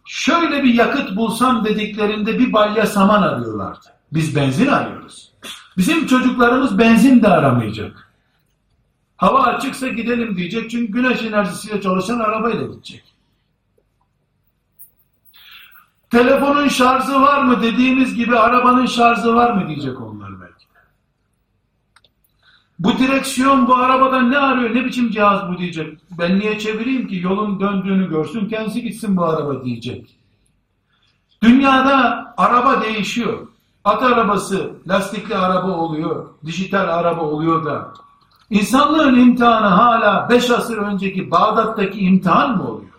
şöyle bir yakıt bulsam dediklerinde bir balya saman arıyorlardı. Biz benzin arıyoruz. Bizim çocuklarımız benzin de aramayacak. Hava açıksa gidelim diyecek çünkü güneş enerjisiyle çalışan arabayla gidecek. Telefonun şarjı var mı dediğimiz gibi arabanın şarjı var mı diyecek belki. Bu direksiyon bu arabada ne arıyor ne biçim cihaz bu diyecek. Ben niye çevireyim ki yolun döndüğünü görsün kendisi gitsin bu araba diyecek. Dünyada araba değişiyor. At arabası lastikli araba oluyor, dijital araba oluyor da İnsanlığın imtihanı hala beş asır önceki Bağdat'taki imtihan mı oluyor?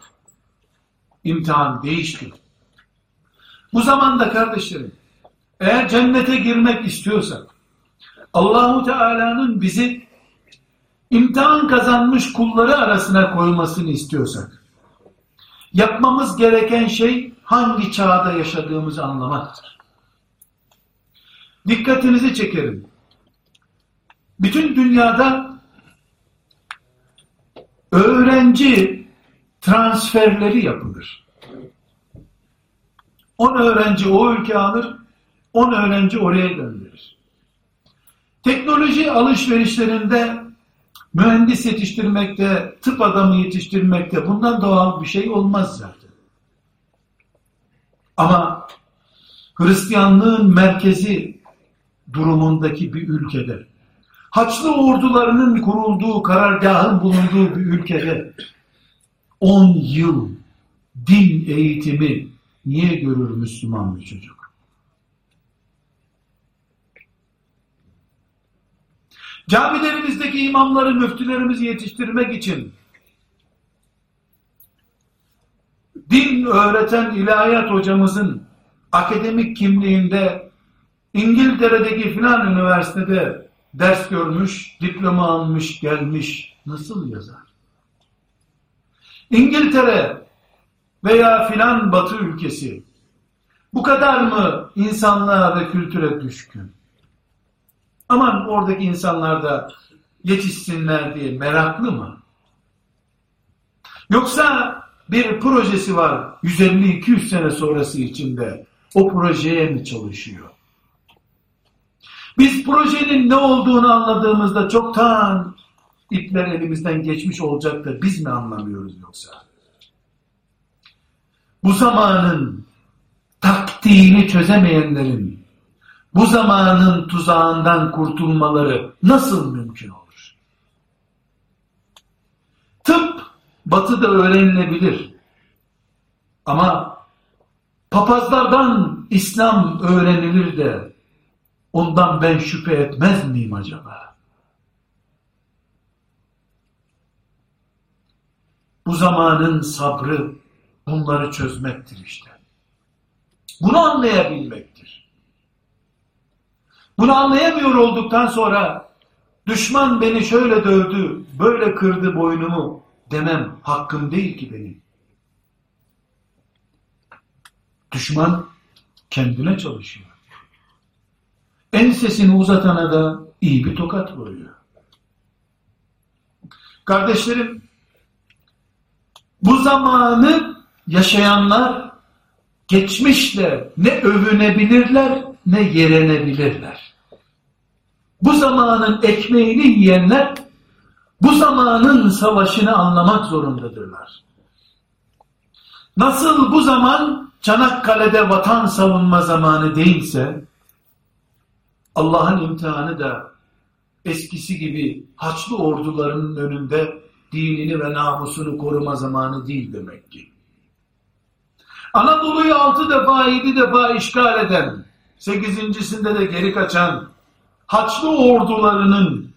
İmtihan değişti. Bu zamanda kardeşlerim, eğer cennete girmek istiyorsak, Allahu Teala'nın bizi imtihan kazanmış kulları arasına koymasını istiyorsak, yapmamız gereken şey hangi çağda yaşadığımızı anlamaktır. Dikkatinizi çekerim. Bütün dünyada öğrenci transferleri yapılır. 10 öğrenci o ülke alır, 10 öğrenci oraya gönderir. Teknoloji alışverişlerinde mühendis yetiştirmekte, tıp adamı yetiştirmekte bundan doğal bir şey olmaz zaten. Ama Hristiyanlığın merkezi durumundaki bir ülkede Haçlı ordularının kurulduğu, karargahın bulunduğu bir ülkede 10 yıl din eğitimi niye görür Müslüman bir çocuk? Camilerimizdeki imamları, müftülerimizi yetiştirmek için din öğreten ilahiyat hocamızın akademik kimliğinde İngiltere'deki filan üniversitede ders görmüş, diploma almış, gelmiş. Nasıl yazar? İngiltere veya filan batı ülkesi bu kadar mı insanlığa ve kültüre düşkün? Aman oradaki insanlar da yetişsinler diye meraklı mı? Yoksa bir projesi var 150-200 sene sonrası içinde o projeye mi çalışıyor? Biz projenin ne olduğunu anladığımızda çoktan ipler elimizden geçmiş olacak da biz mi anlamıyoruz yoksa? Bu zamanın taktiğini çözemeyenlerin bu zamanın tuzağından kurtulmaları nasıl mümkün olur? Tıp batıda öğrenilebilir. Ama papazlardan İslam öğrenilir de ondan ben şüphe etmez miyim acaba? Bu zamanın sabrı bunları çözmektir işte. Bunu anlayabilmektir. Bunu anlayamıyor olduktan sonra düşman beni şöyle dövdü, böyle kırdı boynumu demem hakkım değil ki benim. Düşman kendine çalışıyor. En sesini uzatana da iyi bir tokat vuruyor. Kardeşlerim, bu zamanı yaşayanlar geçmişle ne övünebilirler ne yerenebilirler. Bu zamanın ekmeğini yiyenler bu zamanın savaşını anlamak zorundadırlar. Nasıl bu zaman Çanakkale'de vatan savunma zamanı değilse, Allah'ın imtihanı da eskisi gibi haçlı ordularının önünde dinini ve namusunu koruma zamanı değil demek ki. Anadolu'yu altı defa, yedi defa işgal eden, sekizincisinde de geri kaçan Haçlı ordularının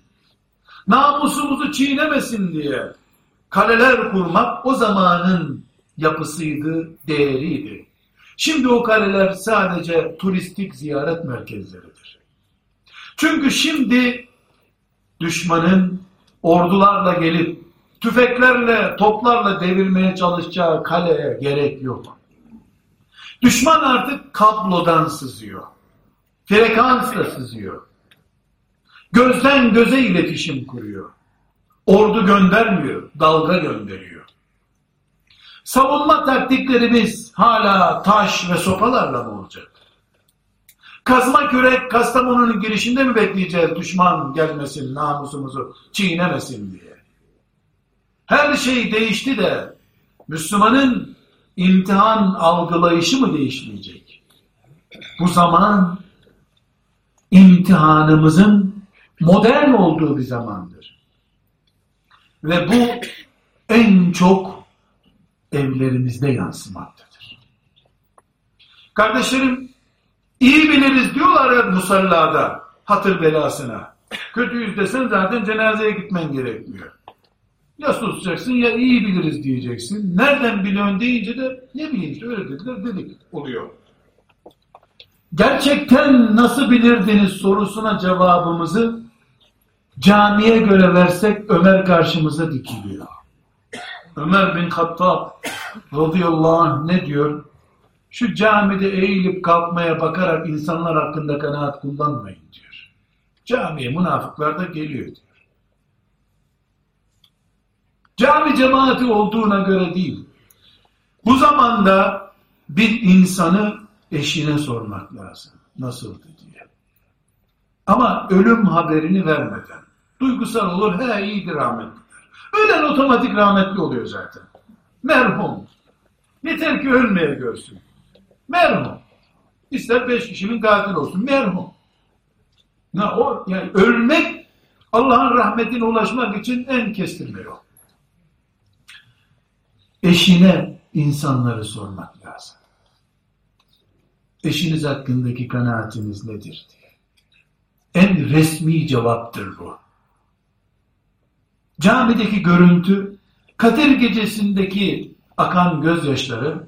namusumuzu çiğnemesin diye kaleler kurmak o zamanın yapısıydı, değeriydi. Şimdi o kaleler sadece turistik ziyaret merkezleridir. Çünkü şimdi düşmanın ordularla gelip tüfeklerle, toplarla devirmeye çalışacağı kaleye gerek yok. Düşman artık kablodan sızıyor. Frekansla sızıyor. Gözden göze iletişim kuruyor. Ordu göndermiyor, dalga gönderiyor. Savunma taktiklerimiz hala taş ve sopalarla mı olacak? Kazma kürek Kastamonu'nun girişinde mi bekleyeceğiz düşman gelmesin, namusumuzu çiğnemesin diye? Her şey değişti de Müslümanın imtihan algılayışı mı değişmeyecek? Bu zaman imtihanımızın modern olduğu bir zamandır. Ve bu en çok evlerimizde yansımaktadır. Kardeşlerim iyi biliriz diyorlar ya musallada hatır belasına. Kötüyüz desen zaten cenazeye gitmen gerekmiyor. Ya susacaksın ya iyi biliriz diyeceksin. Nereden biliyorsun deyince de ne bileyim işte öyle dediler dedik oluyor. Gerçekten nasıl bilirdiniz sorusuna cevabımızı camiye göre versek Ömer karşımıza dikiliyor. Ömer bin Hattab radıyallahu anh ne diyor? Şu camide eğilip kalkmaya bakarak insanlar hakkında kanaat kullanmayın diyor. Camiye münafıklar da geliyor diyor. Cami cemaati olduğuna göre değil. Bu zamanda bir insanı eşine sormak lazım. Nasıldı diye. Ama ölüm haberini vermeden. Duygusal olur, he iyidir rahmetlidir. Ölen otomatik rahmetli oluyor zaten. Merhum. Yeter ki ölmeye görsün. Merhum. İster beş kişinin katil olsun. Merhum. Ya o, yani ölmek Allah'ın rahmetine ulaşmak için en kestirme yol. Eşine insanları sormak lazım. Eşiniz hakkındaki kanaatiniz nedir diye. En resmi cevaptır bu. Camideki görüntü, Kadir gecesindeki akan gözyaşları,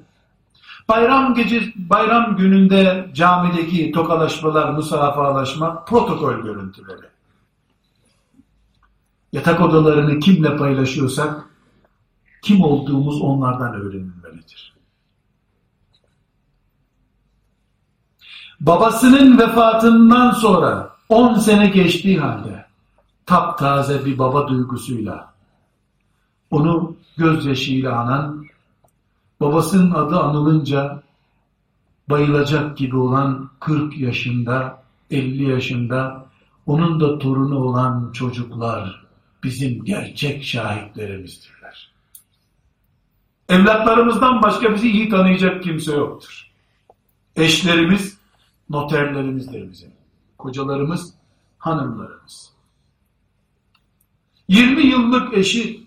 bayram gece bayram gününde camideki tokalaşmalar, musafahalaşma protokol görüntüleri. Yatak odalarını kimle paylaşıyorsak kim olduğumuz onlardan öğrenilmelidir. Babasının vefatından sonra 10 sene geçtiği halde taptaze bir baba duygusuyla onu gözyaşıyla anan babasının adı anılınca bayılacak gibi olan 40 yaşında 50 yaşında onun da torunu olan çocuklar bizim gerçek şahitlerimizdirler. Evlatlarımızdan başka bizi iyi tanıyacak kimse yoktur. Eşlerimiz, noterlerimizdir bizim. Kocalarımız, hanımlarımız. 20 yıllık eşi,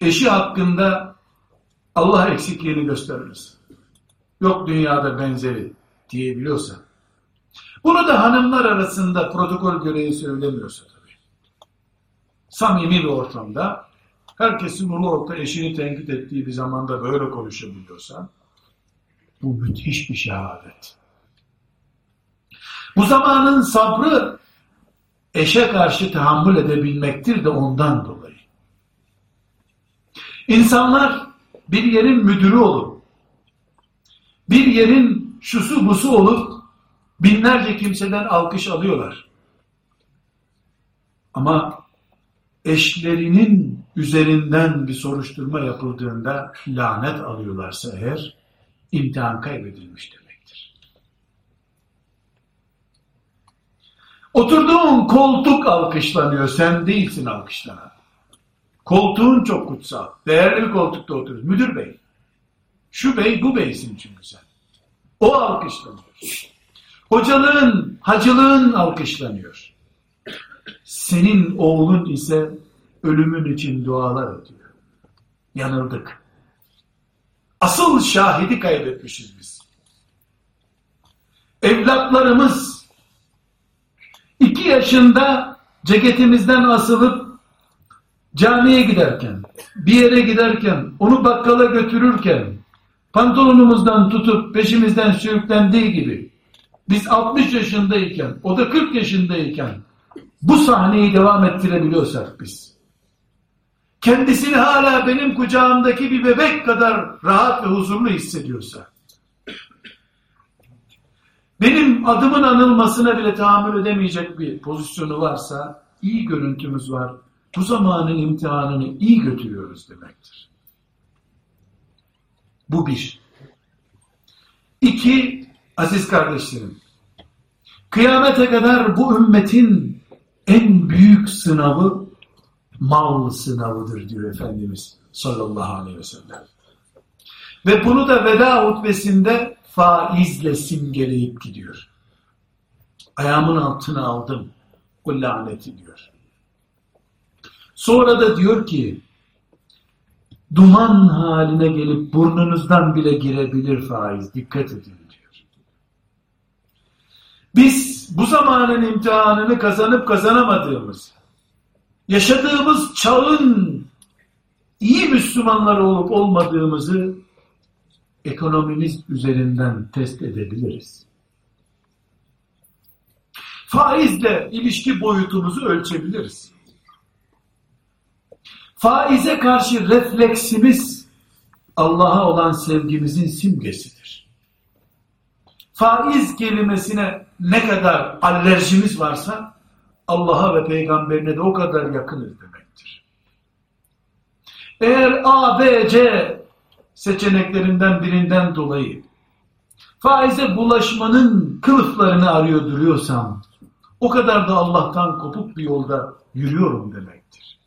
eşi hakkında Allah eksikliğini gösteririz. Yok dünyada benzeri diyebiliyorsa. Bunu da hanımlar arasında protokol gereği söylemiyorsa tabii. Samimi bir ortamda herkesin ulu orta eşini tenkit ettiği bir zamanda böyle konuşabiliyorsa bu müthiş bir şehadet. Bu zamanın sabrı eşe karşı tahammül edebilmektir de ondan dolayı. İnsanlar bir yerin müdürü olup, bir yerin şusu busu olup, binlerce kimseden alkış alıyorlar. Ama eşlerinin üzerinden bir soruşturma yapıldığında lanet alıyorlarsa eğer, imtihan kaybedilmiş demektir. Oturduğun koltuk alkışlanıyor, sen değilsin alkışlanan. Koltuğun çok kutsal. Değerli bir koltukta oturuyorsun. Müdür bey. Şu bey bu beysin çünkü sen. O alkışlanıyor. Hocalığın, hacılığın alkışlanıyor. Senin oğlun ise ölümün için dualar ediyor. Yanıldık. Asıl şahidi kaybetmişiz biz. Evlatlarımız iki yaşında ceketimizden asılıp camiye giderken, bir yere giderken, onu bakkala götürürken, pantolonumuzdan tutup peşimizden sürüklendiği gibi, biz 60 yaşındayken, o da 40 yaşındayken, bu sahneyi devam ettirebiliyorsak biz, kendisini hala benim kucağımdaki bir bebek kadar rahat ve huzurlu hissediyorsa, benim adımın anılmasına bile tahammül edemeyecek bir pozisyonu varsa, iyi görüntümüz var, bu zamanın imtihanını iyi götürüyoruz demektir. Bu bir. İki, aziz kardeşlerim, kıyamete kadar bu ümmetin en büyük sınavı mal sınavıdır diyor Efendimiz sallallahu aleyhi ve sellem. Ve bunu da veda hutbesinde faizle simgeleyip gidiyor. Ayağımın altına aldım o laneti diyor. Sonra da diyor ki duman haline gelip burnunuzdan bile girebilir faiz. Dikkat edin diyor. Biz bu zamanın imtihanını kazanıp kazanamadığımız, yaşadığımız çağın iyi Müslümanlar olup olmadığımızı ekonomimiz üzerinden test edebiliriz. Faizle ilişki boyutumuzu ölçebiliriz. Faize karşı refleksimiz Allah'a olan sevgimizin simgesidir. Faiz kelimesine ne kadar alerjimiz varsa Allah'a ve peygamberine de o kadar yakınız demektir. Eğer A, B, C seçeneklerinden birinden dolayı faize bulaşmanın kılıflarını arıyor duruyorsam o kadar da Allah'tan kopuk bir yolda yürüyorum demektir.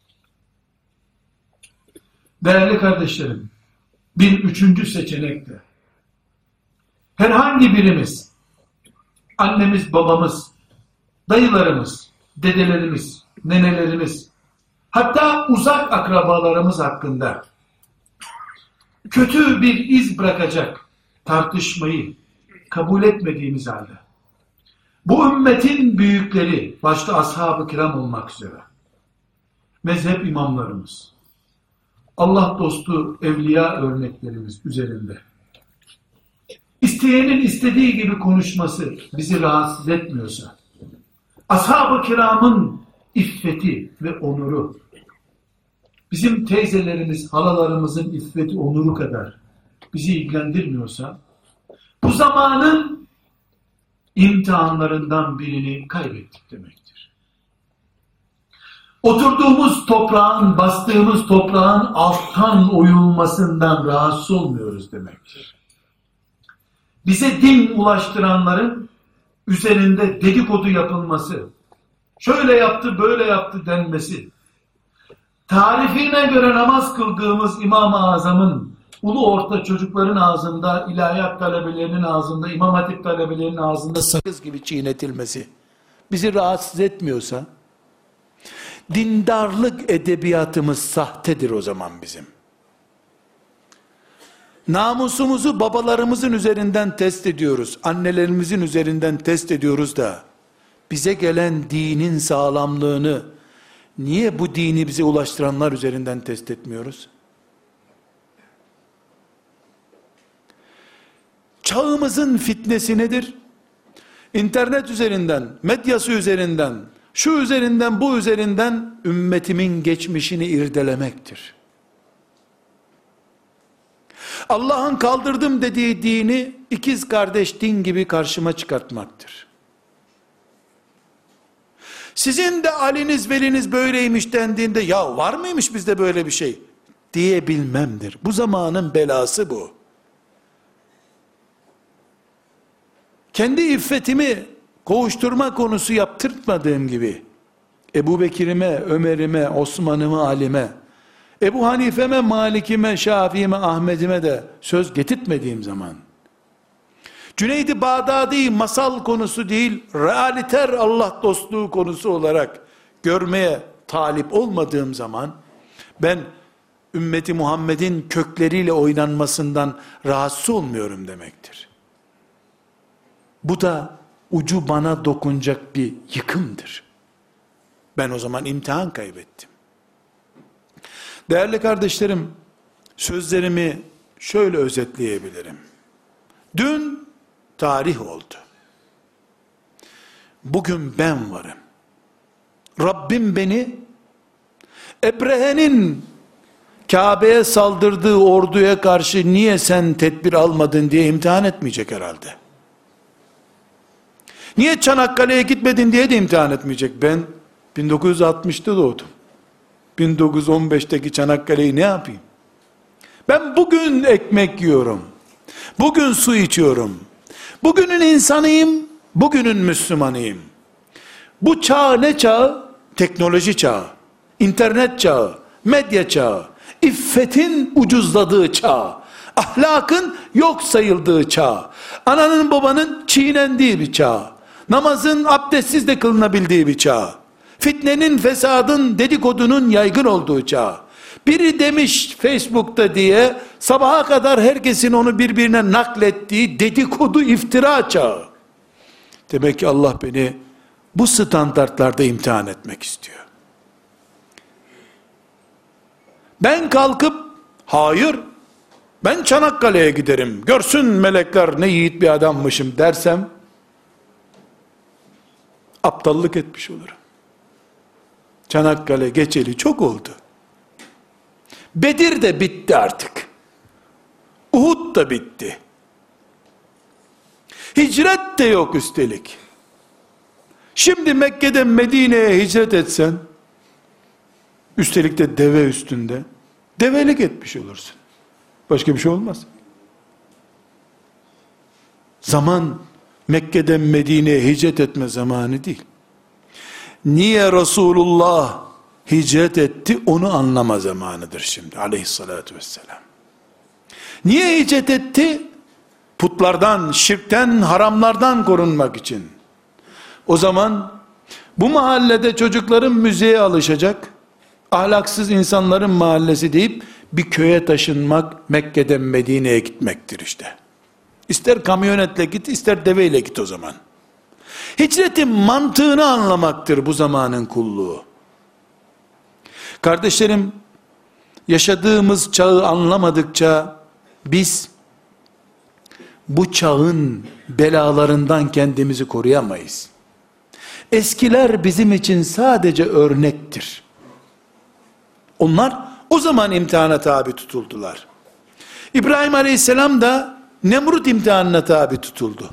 Değerli kardeşlerim, bir üçüncü seçenek de herhangi birimiz, annemiz, babamız, dayılarımız, dedelerimiz, nenelerimiz, hatta uzak akrabalarımız hakkında kötü bir iz bırakacak tartışmayı kabul etmediğimiz halde bu ümmetin büyükleri başta ashab-ı kiram olmak üzere mezhep imamlarımız Allah dostu evliya örneklerimiz üzerinde isteyenin istediği gibi konuşması bizi rahatsız etmiyorsa ashab-ı kiramın iffeti ve onuru bizim teyzelerimiz, halalarımızın iffeti, onuru kadar bizi ilgilendirmiyorsa bu zamanın imtihanlarından birini kaybettik demektir. Oturduğumuz toprağın, bastığımız toprağın alttan oyulmasından rahatsız olmuyoruz demektir. Bize din ulaştıranların üzerinde dedikodu yapılması, şöyle yaptı, böyle yaptı denmesi, tarifine göre namaz kıldığımız İmam-ı Azam'ın ulu orta çocukların ağzında, ilahiyat talebelerinin ağzında, imam hatip talebelerinin ağzında sakız gibi çiğnetilmesi bizi rahatsız etmiyorsa, dindarlık edebiyatımız sahtedir o zaman bizim. Namusumuzu babalarımızın üzerinden test ediyoruz, annelerimizin üzerinden test ediyoruz da, bize gelen dinin sağlamlığını, niye bu dini bize ulaştıranlar üzerinden test etmiyoruz? Çağımızın fitnesi nedir? İnternet üzerinden, medyası üzerinden, şu üzerinden, bu üzerinden ümmetimin geçmişini irdelemektir. Allah'ın kaldırdım dediği dini ikiz kardeş din gibi karşıma çıkartmaktır. Sizin de Ali'niz veliniz böyleymiş dendiğinde ya var mıymış bizde böyle bir şey diyebilmemdir. Bu zamanın belası bu. Kendi iffetimi kovuşturma konusu yaptırtmadığım gibi Ebu Bekir'ime, Ömer'ime, Osman'ıma, Ali'me Ebu Hanife'me, Malik'ime, Şafii'me, Ahmet'ime de söz getirtmediğim zaman, Cüneydi Bağdadi masal konusu değil, realiter Allah dostluğu konusu olarak görmeye talip olmadığım zaman, ben ümmeti Muhammed'in kökleriyle oynanmasından rahatsız olmuyorum demektir. Bu da ucu bana dokunacak bir yıkımdır. Ben o zaman imtihan kaybettim. Değerli kardeşlerim, sözlerimi şöyle özetleyebilirim. Dün tarih oldu. Bugün ben varım. Rabbim beni Ebrehe'nin Kabe'ye saldırdığı orduya karşı niye sen tedbir almadın diye imtihan etmeyecek herhalde. Niye Çanakkale'ye gitmedin diye de imtihan etmeyecek. Ben 1960'ta doğdum. 1915'teki Çanakkale'yi ne yapayım? Ben bugün ekmek yiyorum. Bugün su içiyorum. Bugünün insanıyım, bugünün Müslümanıyım. Bu çağ ne çağı? Teknoloji çağı, internet çağı, medya çağı, iffetin ucuzladığı çağ, ahlakın yok sayıldığı çağ, ananın babanın çiğnendiği bir çağ, namazın abdestsiz de kılınabildiği bir çağ, Fitnenin, fesadın, dedikodunun yaygın olduğu çağ. Biri demiş Facebook'ta diye sabaha kadar herkesin onu birbirine naklettiği dedikodu iftira çağı. Demek ki Allah beni bu standartlarda imtihan etmek istiyor. Ben kalkıp hayır ben Çanakkale'ye giderim görsün melekler ne yiğit bir adammışım dersem aptallık etmiş olurum. Çanakkale geçeli çok oldu. Bedir de bitti artık. Uhud da bitti. Hicret de yok üstelik. Şimdi Mekke'den Medine'ye hicret etsen, üstelik de deve üstünde, develik etmiş olursun. Başka bir şey olmaz. Zaman Mekke'den Medine'ye hicret etme zamanı değil niye Resulullah hicret etti onu anlama zamanıdır şimdi aleyhissalatü vesselam. Niye hicret etti? Putlardan, şirkten, haramlardan korunmak için. O zaman bu mahallede çocukların müziğe alışacak, ahlaksız insanların mahallesi deyip bir köye taşınmak Mekke'den Medine'ye gitmektir işte. İster kamyonetle git ister deveyle git o zaman. Hicretin mantığını anlamaktır bu zamanın kulluğu. Kardeşlerim yaşadığımız çağı anlamadıkça biz bu çağın belalarından kendimizi koruyamayız. Eskiler bizim için sadece örnektir. Onlar o zaman imtihana tabi tutuldular. İbrahim Aleyhisselam da Nemrut imtihanına tabi tutuldu.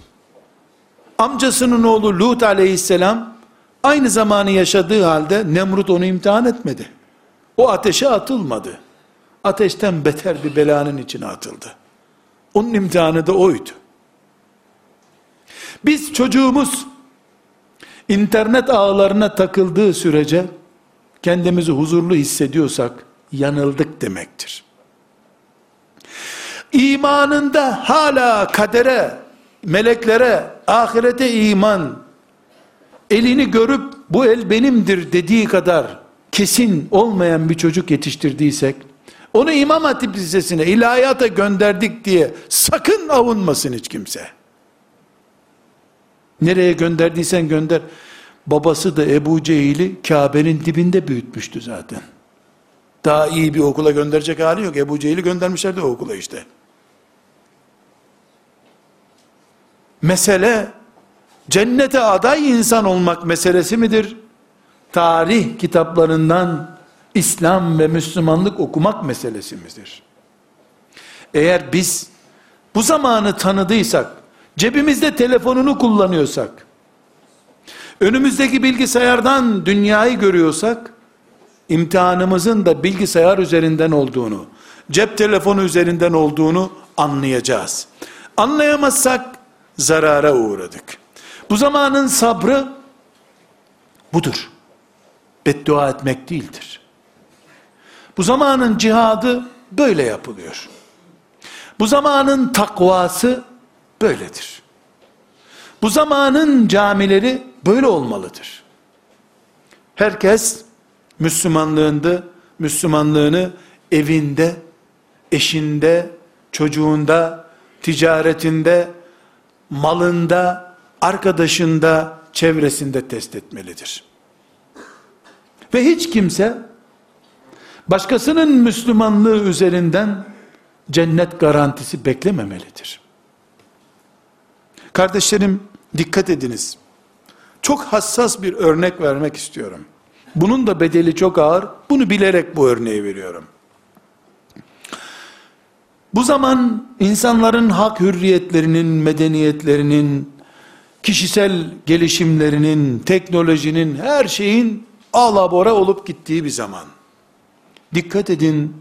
Amcasının oğlu Lut Aleyhisselam aynı zamanı yaşadığı halde Nemrut onu imtihan etmedi. O ateşe atılmadı. Ateşten beter bir belanın içine atıldı. Onun imtihanı da oydu. Biz çocuğumuz internet ağlarına takıldığı sürece kendimizi huzurlu hissediyorsak yanıldık demektir. İmanında hala kadere, meleklere, ahirete iman, elini görüp bu el benimdir dediği kadar kesin olmayan bir çocuk yetiştirdiysek, onu İmam Hatip Lisesi'ne, ilahiyata gönderdik diye sakın avunmasın hiç kimse. Nereye gönderdiysen gönder. Babası da Ebu Cehil'i Kabe'nin dibinde büyütmüştü zaten. Daha iyi bir okula gönderecek hali yok. Ebu Cehil'i göndermişlerdi o okula işte. Mesele cennete aday insan olmak meselesi midir? Tarih kitaplarından İslam ve Müslümanlık okumak meselesimidir. Eğer biz bu zamanı tanıdıysak, cebimizde telefonunu kullanıyorsak, önümüzdeki bilgisayardan dünyayı görüyorsak, imtihanımızın da bilgisayar üzerinden olduğunu, cep telefonu üzerinden olduğunu anlayacağız. Anlayamazsak zarara uğradık. Bu zamanın sabrı budur. Beddua etmek değildir. Bu zamanın cihadı böyle yapılıyor. Bu zamanın takvası böyledir. Bu zamanın camileri böyle olmalıdır. Herkes Müslümanlığında, Müslümanlığını evinde, eşinde, çocuğunda, ticaretinde, malında, arkadaşında, çevresinde test etmelidir. Ve hiç kimse başkasının Müslümanlığı üzerinden cennet garantisi beklememelidir. Kardeşlerim dikkat ediniz. Çok hassas bir örnek vermek istiyorum. Bunun da bedeli çok ağır. Bunu bilerek bu örneği veriyorum. Bu zaman insanların hak hürriyetlerinin, medeniyetlerinin, kişisel gelişimlerinin, teknolojinin, her şeyin alabora olup gittiği bir zaman. Dikkat edin,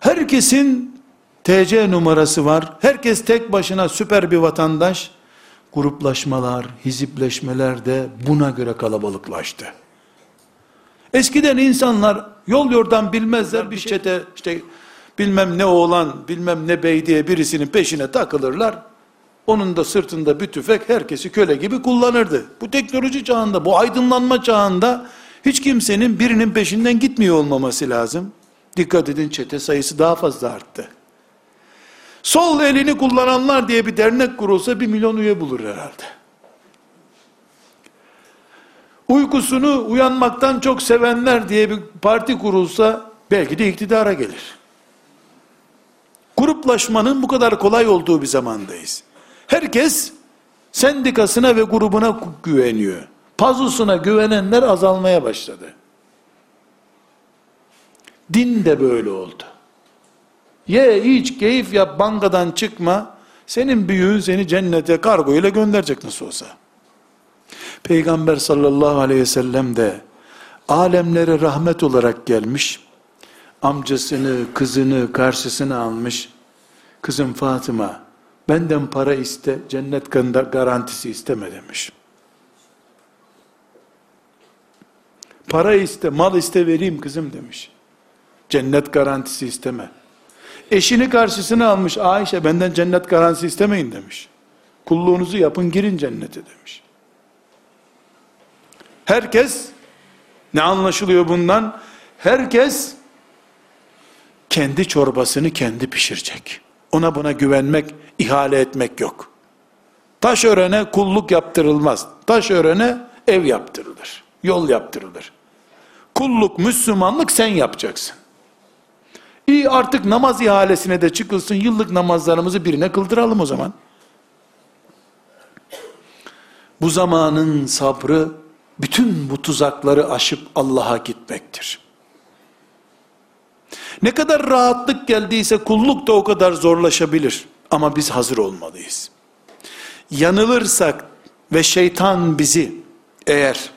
herkesin TC numarası var, herkes tek başına süper bir vatandaş, gruplaşmalar, hizipleşmeler de buna göre kalabalıklaştı. Eskiden insanlar yol yordan bilmezler bir çete işte bilmem ne oğlan bilmem ne bey diye birisinin peşine takılırlar. Onun da sırtında bir tüfek herkesi köle gibi kullanırdı. Bu teknoloji çağında, bu aydınlanma çağında hiç kimsenin birinin peşinden gitmiyor olmaması lazım. Dikkat edin çete sayısı daha fazla arttı. Sol elini kullananlar diye bir dernek kurulsa bir milyon üye bulur herhalde. Uykusunu uyanmaktan çok sevenler diye bir parti kurulsa belki de iktidara gelir. Gruplaşmanın bu kadar kolay olduğu bir zamandayız. Herkes sendikasına ve grubuna güveniyor. Pazusuna güvenenler azalmaya başladı. Din de böyle oldu. Ye, iç, keyif yap, bankadan çıkma. Senin büyüğün seni cennete kargo ile gönderecek nasıl olsa. Peygamber sallallahu aleyhi ve sellem de alemlere rahmet olarak gelmiş. Amcasını, kızını karşısına almış. Kızım Fatıma, benden para iste, cennet garantisi isteme demiş. Para iste, mal iste vereyim kızım demiş. Cennet garantisi isteme. Eşini karşısına almış Ayşe benden cennet garantisi istemeyin demiş. Kulluğunuzu yapın girin cennete demiş. Herkes ne anlaşılıyor bundan? Herkes kendi çorbasını kendi pişirecek. Ona buna güvenmek, ihale etmek yok. Taş örene kulluk yaptırılmaz. Taş örene ev yaptırılır. Yol yaptırılır. Kulluk, Müslümanlık sen yapacaksın. İyi artık namaz ihalesine de çıkılsın. Yıllık namazlarımızı birine kıldıralım o zaman. Bu zamanın sabrı bütün bu tuzakları aşıp Allah'a gitmektir. Ne kadar rahatlık geldiyse kulluk da o kadar zorlaşabilir. Ama biz hazır olmalıyız. Yanılırsak ve şeytan bizi eğer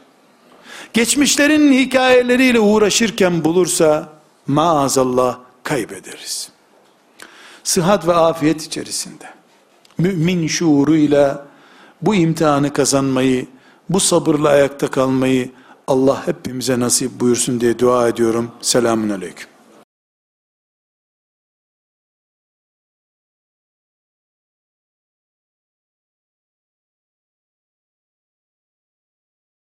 geçmişlerin hikayeleriyle uğraşırken bulursa maazallah kaybederiz. Sıhhat ve afiyet içerisinde mümin şuuruyla bu imtihanı kazanmayı, bu sabırla ayakta kalmayı Allah hepimize nasip buyursun diye dua ediyorum. Selamun Aleyküm.